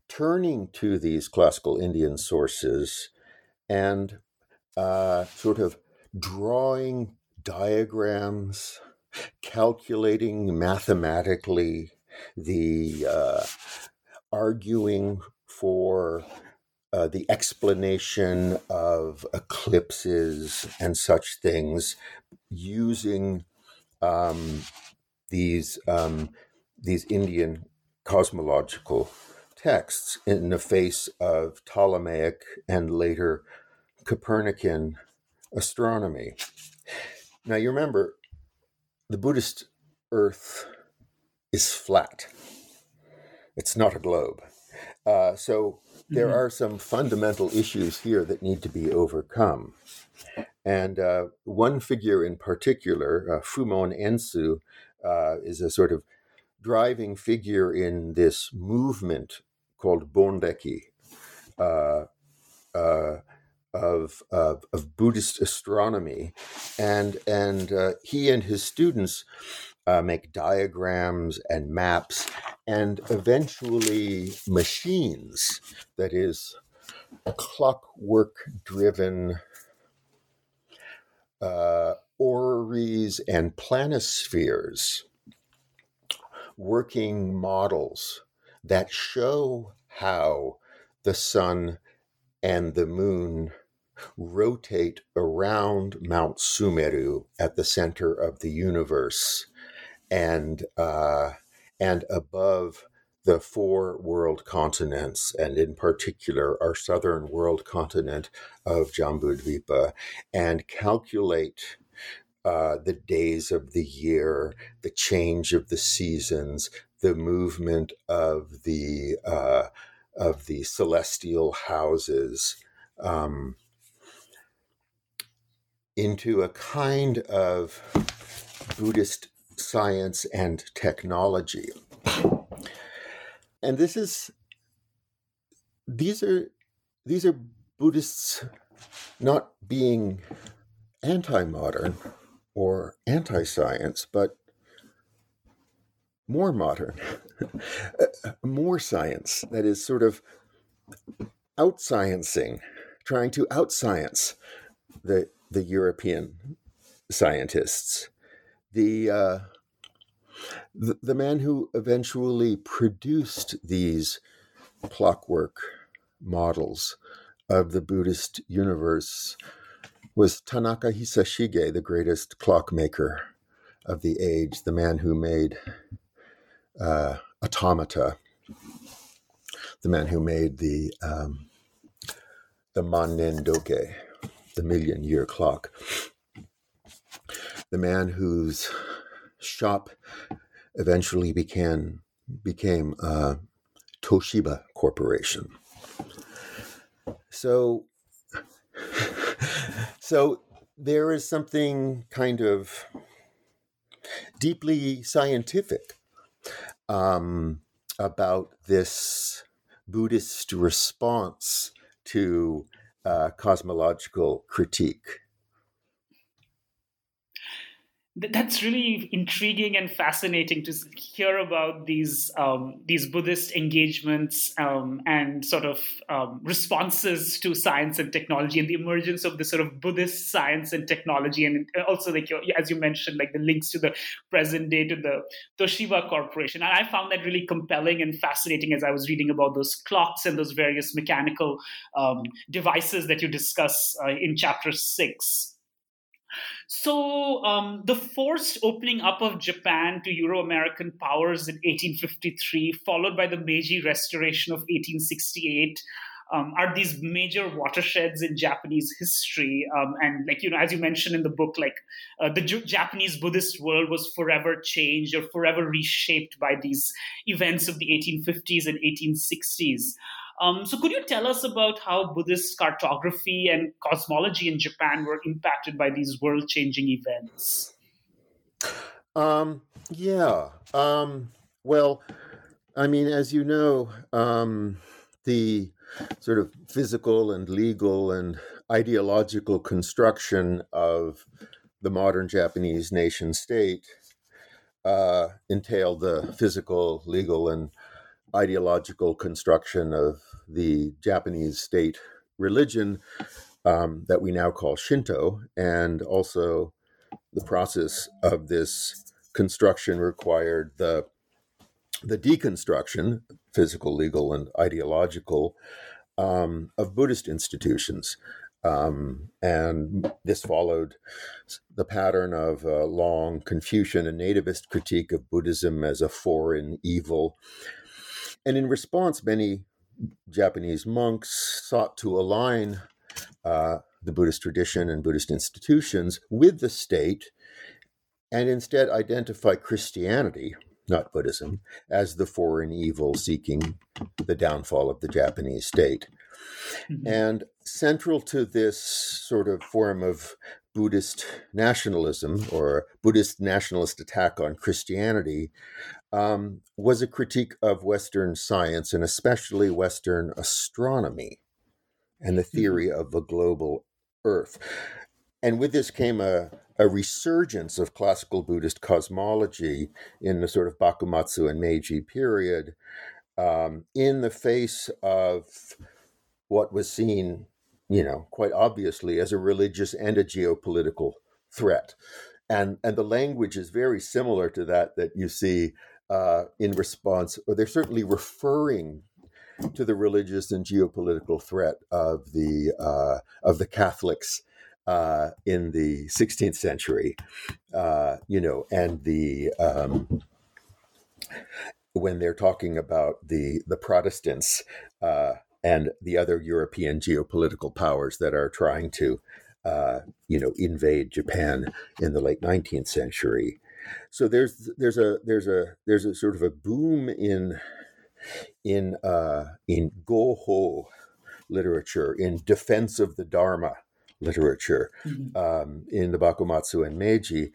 turning to these classical Indian sources and uh, sort of drawing diagrams, calculating mathematically the uh, arguing for uh, the explanation of eclipses and such things using um, these um, these Indian cosmological texts in the face of Ptolemaic and later Copernican astronomy. Now, you remember the Buddhist earth is flat, it's not a globe. Uh, so, there mm-hmm. are some fundamental issues here that need to be overcome. And uh, one figure in particular, uh, Fumon Entsu, uh, is a sort of driving figure in this movement called Bonreki uh, uh, of, of, of Buddhist astronomy, and and uh, he and his students uh, make diagrams and maps, and eventually machines. That is, clockwork driven. Uh, orreries and planispheres working models that show how the sun and the moon rotate around Mount Sumeru at the center of the universe and uh, and above the four world continents, and in particular our southern world continent of Jambudvipa, and calculate uh, the days of the year, the change of the seasons, the movement of the uh, of the celestial houses um, into a kind of Buddhist science and technology. And this is these are these are Buddhists not being anti-modern or anti science, but more modern, more science, that is sort of outsciencing, trying to outscience the, the European scientists. The, uh, the, the man who eventually produced these clockwork models of the Buddhist universe was Tanaka Hisashige, the greatest clockmaker of the age, the man who made uh, automata, the man who made the um, the Mannen Dokei, the million year clock, the man whose shop eventually became became uh, Toshiba Corporation. So so there is something kind of deeply scientific um, about this Buddhist response to uh, cosmological critique that's really intriguing and fascinating to hear about these um, these Buddhist engagements um, and sort of um, responses to science and technology and the emergence of the sort of Buddhist science and technology and also like as you mentioned like the links to the present day to the Toshiba Corporation. And I found that really compelling and fascinating as I was reading about those clocks and those various mechanical um, devices that you discuss uh, in chapter six so, um, the forced opening up of Japan to Euro American powers in 1853, followed by the Meiji Restoration of 1868, um, are these major watersheds in Japanese history. Um, and, like, you know, as you mentioned in the book, like uh, the J- Japanese Buddhist world was forever changed or forever reshaped by these events of the 1850s and 1860s. Um, so, could you tell us about how Buddhist cartography and cosmology in Japan were impacted by these world changing events? Um, yeah. Um, well, I mean, as you know, um, the sort of physical and legal and ideological construction of the modern Japanese nation state uh, entailed the physical, legal, and ideological construction of the Japanese state religion um, that we now call Shinto, and also the process of this construction required the the deconstruction, physical, legal, and ideological, um, of Buddhist institutions. Um, and this followed the pattern of a long Confucian and nativist critique of Buddhism as a foreign evil. And in response, many Japanese monks sought to align uh, the Buddhist tradition and Buddhist institutions with the state and instead identify Christianity, not Buddhism, as the foreign evil seeking the downfall of the Japanese state. Mm-hmm. And central to this sort of form of Buddhist nationalism or Buddhist nationalist attack on Christianity um, was a critique of Western science and especially Western astronomy and the mm-hmm. theory of the global Earth. And with this came a, a resurgence of classical Buddhist cosmology in the sort of Bakumatsu and Meiji period um, in the face of what was seen, you know, quite obviously as a religious and a geopolitical threat. And, and the language is very similar to that that you see uh, in response, or they're certainly referring to the religious and geopolitical threat of the uh, of the Catholics uh, in the 16th century, uh, you know, and the um, when they're talking about the the Protestants uh, and the other European geopolitical powers that are trying to, uh, you know, invade Japan in the late 19th century. So there's there's a there's a there's a sort of a boom in in uh, in Goho literature, in defense of the Dharma literature, mm-hmm. um, in the Bakumatsu and Meiji,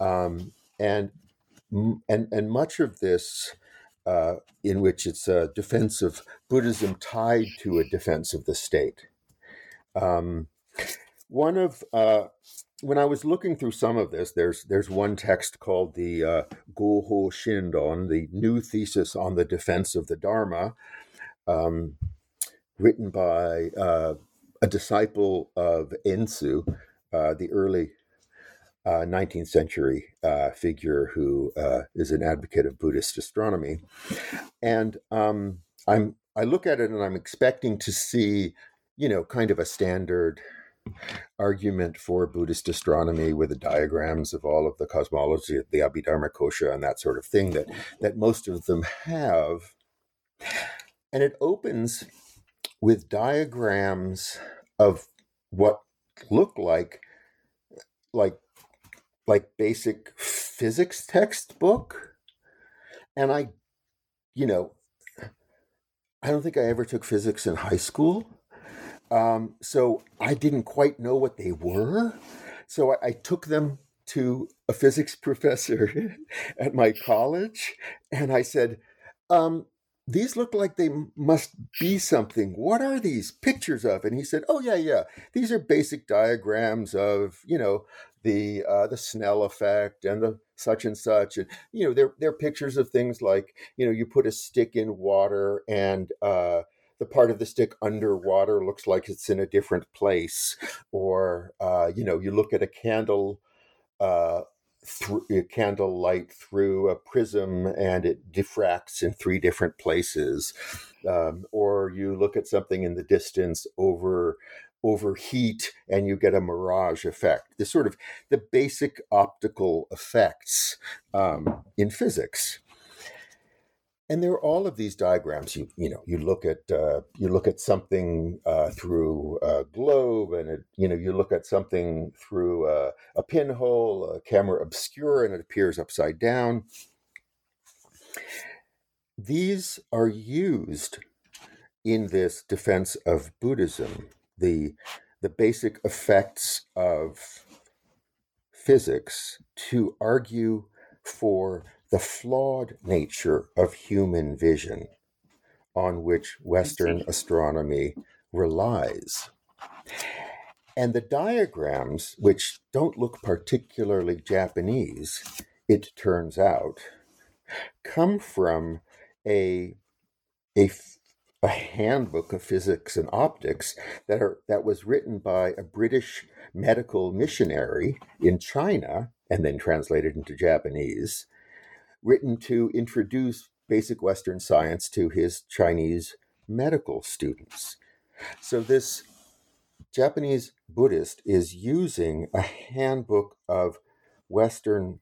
um, and and and much of this. Uh, in which it's a defense of Buddhism tied to a defense of the state. Um, one of uh, when I was looking through some of this, there's there's one text called the uh, Goho Shinron, the new thesis on the defense of the Dharma, um, written by uh, a disciple of Entsu, uh, the early uh, 19th century uh, figure who uh, is an advocate of Buddhist astronomy, and um, I'm I look at it and I'm expecting to see, you know, kind of a standard argument for Buddhist astronomy with the diagrams of all of the cosmology, of the Abhidharma Kosha, and that sort of thing that that most of them have. And it opens with diagrams of what look like like like basic physics textbook. And I, you know, I don't think I ever took physics in high school. Um, so I didn't quite know what they were. So I, I took them to a physics professor at my college and I said, um, these look like they must be something. What are these pictures of? And he said, "Oh yeah, yeah. These are basic diagrams of you know the uh, the Snell effect and the such and such, and you know they're they're pictures of things like you know you put a stick in water and uh, the part of the stick underwater looks like it's in a different place, or uh, you know, you look at a candle. Uh, through a candle light through a prism and it diffracts in three different places um, or you look at something in the distance over overheat and you get a mirage effect the sort of the basic optical effects um, in physics and there are all of these diagrams. You you know you look at uh, you look at something uh, through a globe, and it, you know you look at something through a, a pinhole, a camera obscura, and it appears upside down. These are used in this defense of Buddhism. The the basic effects of physics to argue for the flawed nature of human vision on which Western astronomy relies. And the diagrams, which don't look particularly Japanese, it turns out, come from a, a, a handbook of physics and optics that, are, that was written by a British medical missionary in China and then translated into Japanese written to introduce basic Western science to his Chinese medical students. So this Japanese Buddhist is using a handbook of Western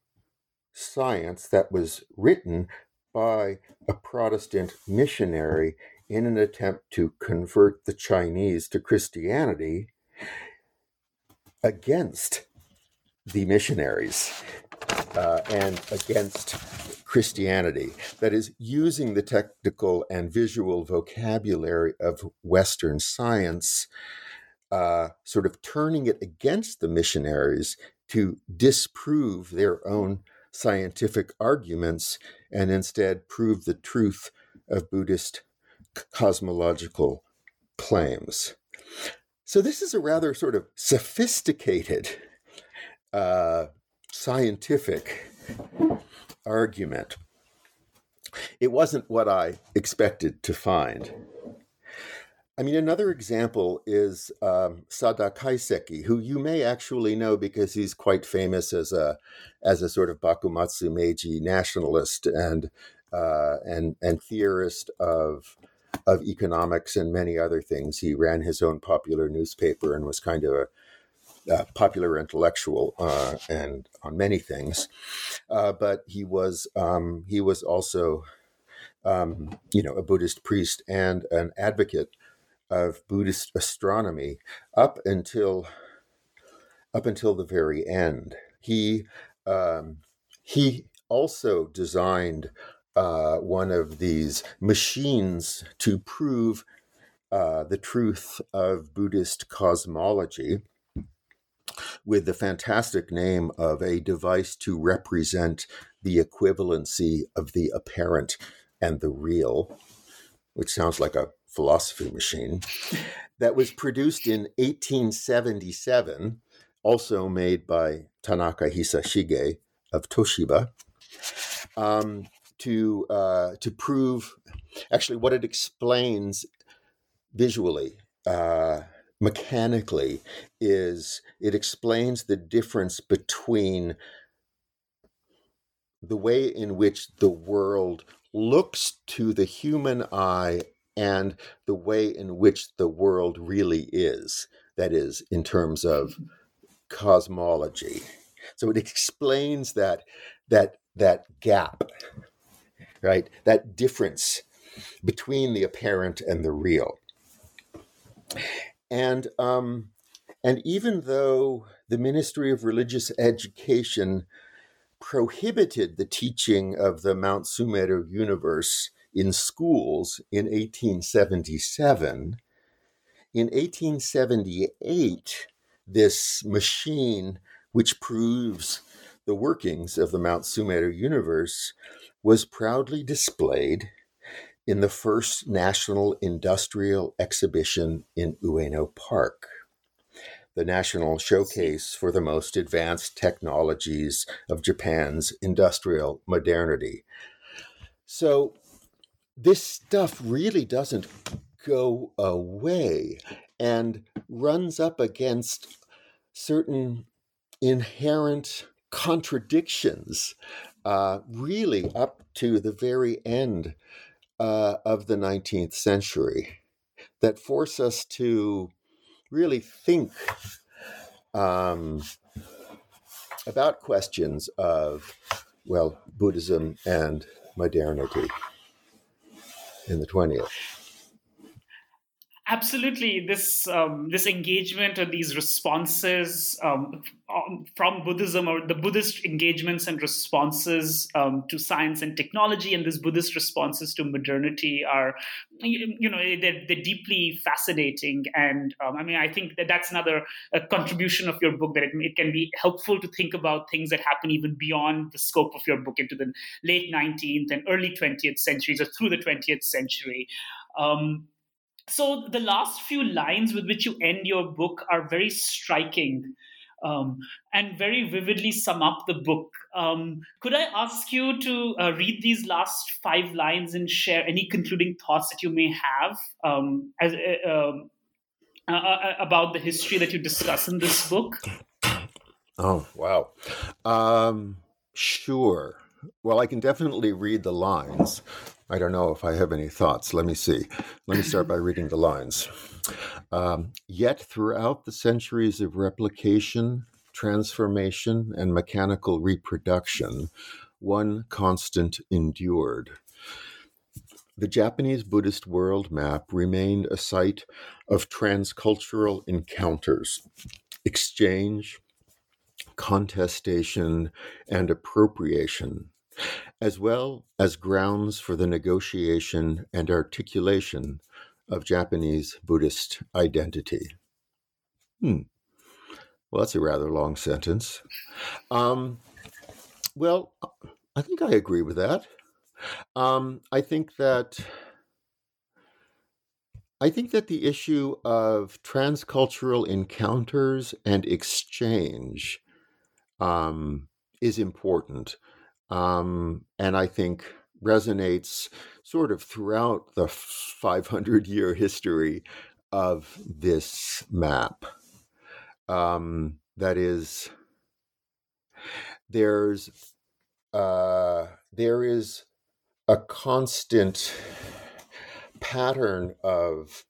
science that was written by a Protestant missionary in an attempt to convert the Chinese to Christianity against the missionaries uh, and against Christianity. That is, using the technical and visual vocabulary of Western science, uh, sort of turning it against the missionaries to disprove their own scientific arguments and instead prove the truth of Buddhist cosmological claims. So, this is a rather sort of sophisticated uh, scientific argument. It wasn't what I expected to find. I mean, another example is um, Sada Kaiseki, who you may actually know because he's quite famous as a as a sort of Bakumatsu Meiji nationalist and uh, and and theorist of of economics and many other things. He ran his own popular newspaper and was kind of a, a popular intellectual uh, and on many things. Uh, but he was um, he was also um, you know a Buddhist priest and an advocate of Buddhist astronomy up until up until the very end. He um, he also designed uh, one of these machines to prove uh, the truth of Buddhist cosmology with the fantastic name of a device to represent the equivalency of the apparent and the real, which sounds like a philosophy machine, that was produced in 1877, also made by Tanaka Hisashige of Toshiba. Um, to uh, to prove actually what it explains visually uh, mechanically is it explains the difference between the way in which the world looks to the human eye and the way in which the world really is that is in terms of mm-hmm. cosmology so it explains that that that gap right? That difference between the apparent and the real. And um, and even though the Ministry of Religious Education prohibited the teaching of the Mount Sumeru universe in schools in 1877, in 1878, this machine, which proves the workings of the Mount Sumeru universe, was proudly displayed in the first National Industrial Exhibition in Ueno Park, the national showcase for the most advanced technologies of Japan's industrial modernity. So, this stuff really doesn't go away and runs up against certain inherent contradictions uh, really up to the very end uh, of the 19th century that force us to really think um, about questions of, well, Buddhism and modernity in the 20th absolutely this um, this engagement or these responses um, from Buddhism or the Buddhist engagements and responses um, to science and technology and these Buddhist responses to modernity are you know they're, they're deeply fascinating and um, I mean I think that that's another contribution of your book that it, it can be helpful to think about things that happen even beyond the scope of your book into the late 19th and early 20th centuries or through the 20th century. Um, so the last few lines with which you end your book are very striking um, and very vividly sum up the book. Um, could I ask you to uh, read these last five lines and share any concluding thoughts that you may have um, as, uh, um, uh, uh, about the history that you discuss in this book? Oh, wow. Um, sure. Well, I can definitely read the lines. I don't know if I have any thoughts. Let me see. Let me start by reading the lines. Um, Yet, throughout the centuries of replication, transformation, and mechanical reproduction, one constant endured. The Japanese Buddhist world map remained a site of transcultural encounters, exchange, contestation, and appropriation, as well as grounds for the negotiation and articulation of Japanese Buddhist identity. Hmm. Well, that's a rather long sentence. Um, well, I think I agree with that. Um, I think that I think that the issue of transcultural encounters and exchange um, is important, um, and I think resonates sort of throughout the 500 year history of this map. Um, that is, there's uh, there is a constant pattern of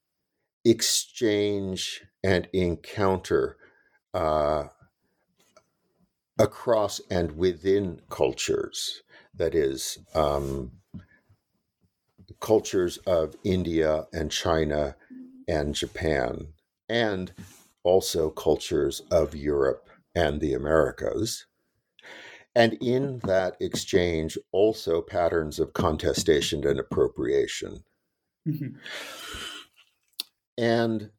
exchange and encounter uh, across and within cultures. That is, um, cultures of India and China and Japan, and also cultures of Europe and the Americas. And in that exchange, also patterns of contestation and appropriation. Mm-hmm. And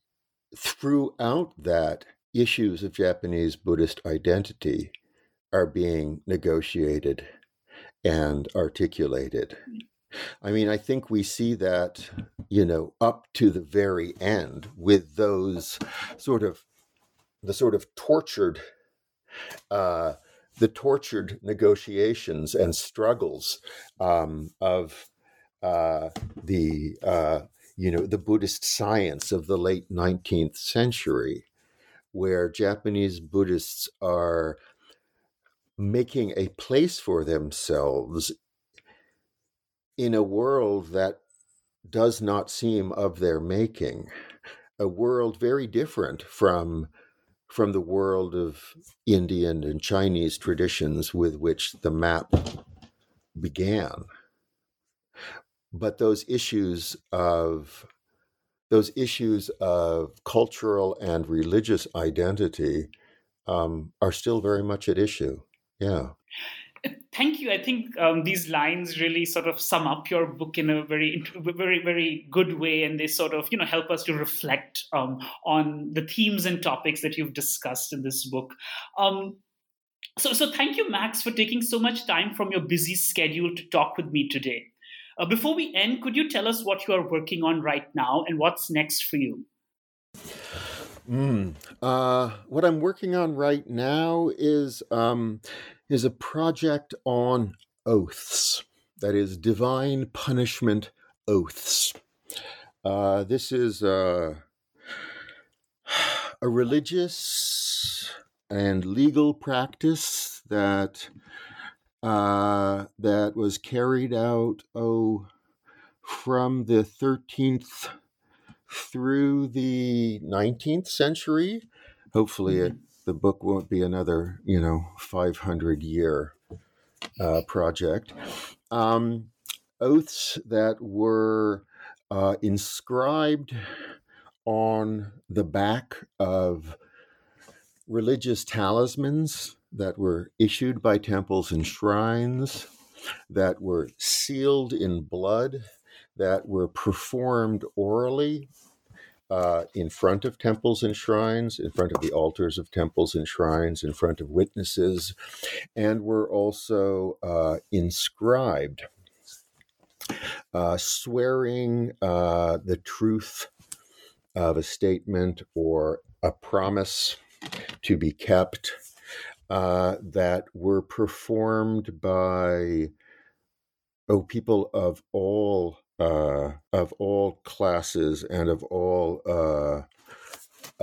throughout that, issues of Japanese Buddhist identity are being negotiated and articulated. I mean, I think we see that, you know, up to the very end with those sort of the sort of tortured uh, the tortured negotiations and struggles um, of uh, the uh, you know the Buddhist science of the late 19th century, where Japanese Buddhists are making a place for themselves in a world that does not seem of their making, a world very different from from the world of Indian and Chinese traditions with which the map began but those issues of those issues of cultural and religious identity um, are still very much at issue. Yeah. Thank you. I think um, these lines really sort of sum up your book in a very, very, very good way, and they sort of, you know, help us to reflect um, on the themes and topics that you've discussed in this book. Um, so, so thank you, Max, for taking so much time from your busy schedule to talk with me today. Uh, before we end, could you tell us what you are working on right now and what's next for you? Mm, uh, what I'm working on right now is um, is a project on oaths. That is divine punishment oaths. Uh, this is a, a religious and legal practice that uh, that was carried out, oh, from the 13th through the 19th century. Hopefully, mm-hmm. it, the book won't be another, you know, 500 year uh, project. Um, oaths that were uh, inscribed on the back of religious talismans that were issued by temples and shrines, that were sealed in blood, that were performed orally uh, in front of temples and shrines, in front of the altars of temples and shrines, in front of witnesses, and were also uh, inscribed, uh, swearing uh, the truth of a statement or a promise to be kept uh, that were performed by oh people of all uh, of all classes and of all uh,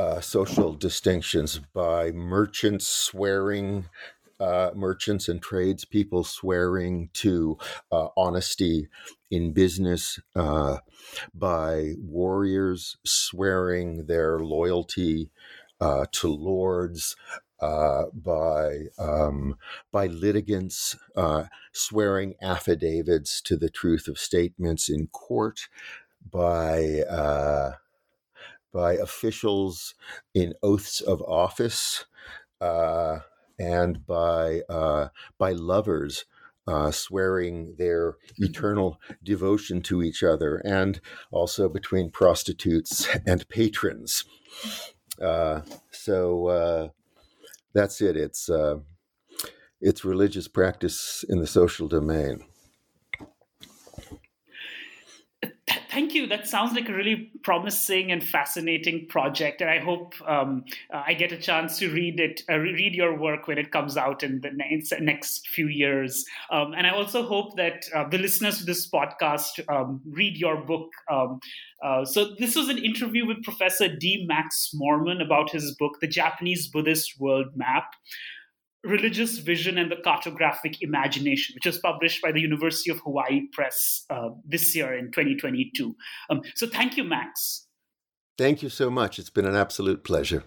uh social distinctions by merchants swearing uh, merchants and tradespeople swearing to uh, honesty in business, uh, by warriors swearing their loyalty to lords, uh, by um, by litigants uh, swearing affidavits to the truth of statements in court, by uh, by officials in oaths of office, uh, and by uh, by lovers. Uh, swearing their eternal devotion to each other, and also between prostitutes and patrons. so that's it. It's uh, it's religious practice in the social domain. Thank you. That sounds like a really promising and fascinating project, and I hope um, uh, I get a chance to read it, uh, read your work when it comes out in the next few years. Um, and I also hope that uh, the listeners to this podcast um, read your book. Um, uh, so this was an interview with Professor D. Max Moerman about his book, The Japanese Buddhist World Map religious vision and the cartographic imagination, which was published by the University of Hawaii Press uh, this year in 2022. Um, so thank you, Max. Thank you so much. It's been an absolute pleasure.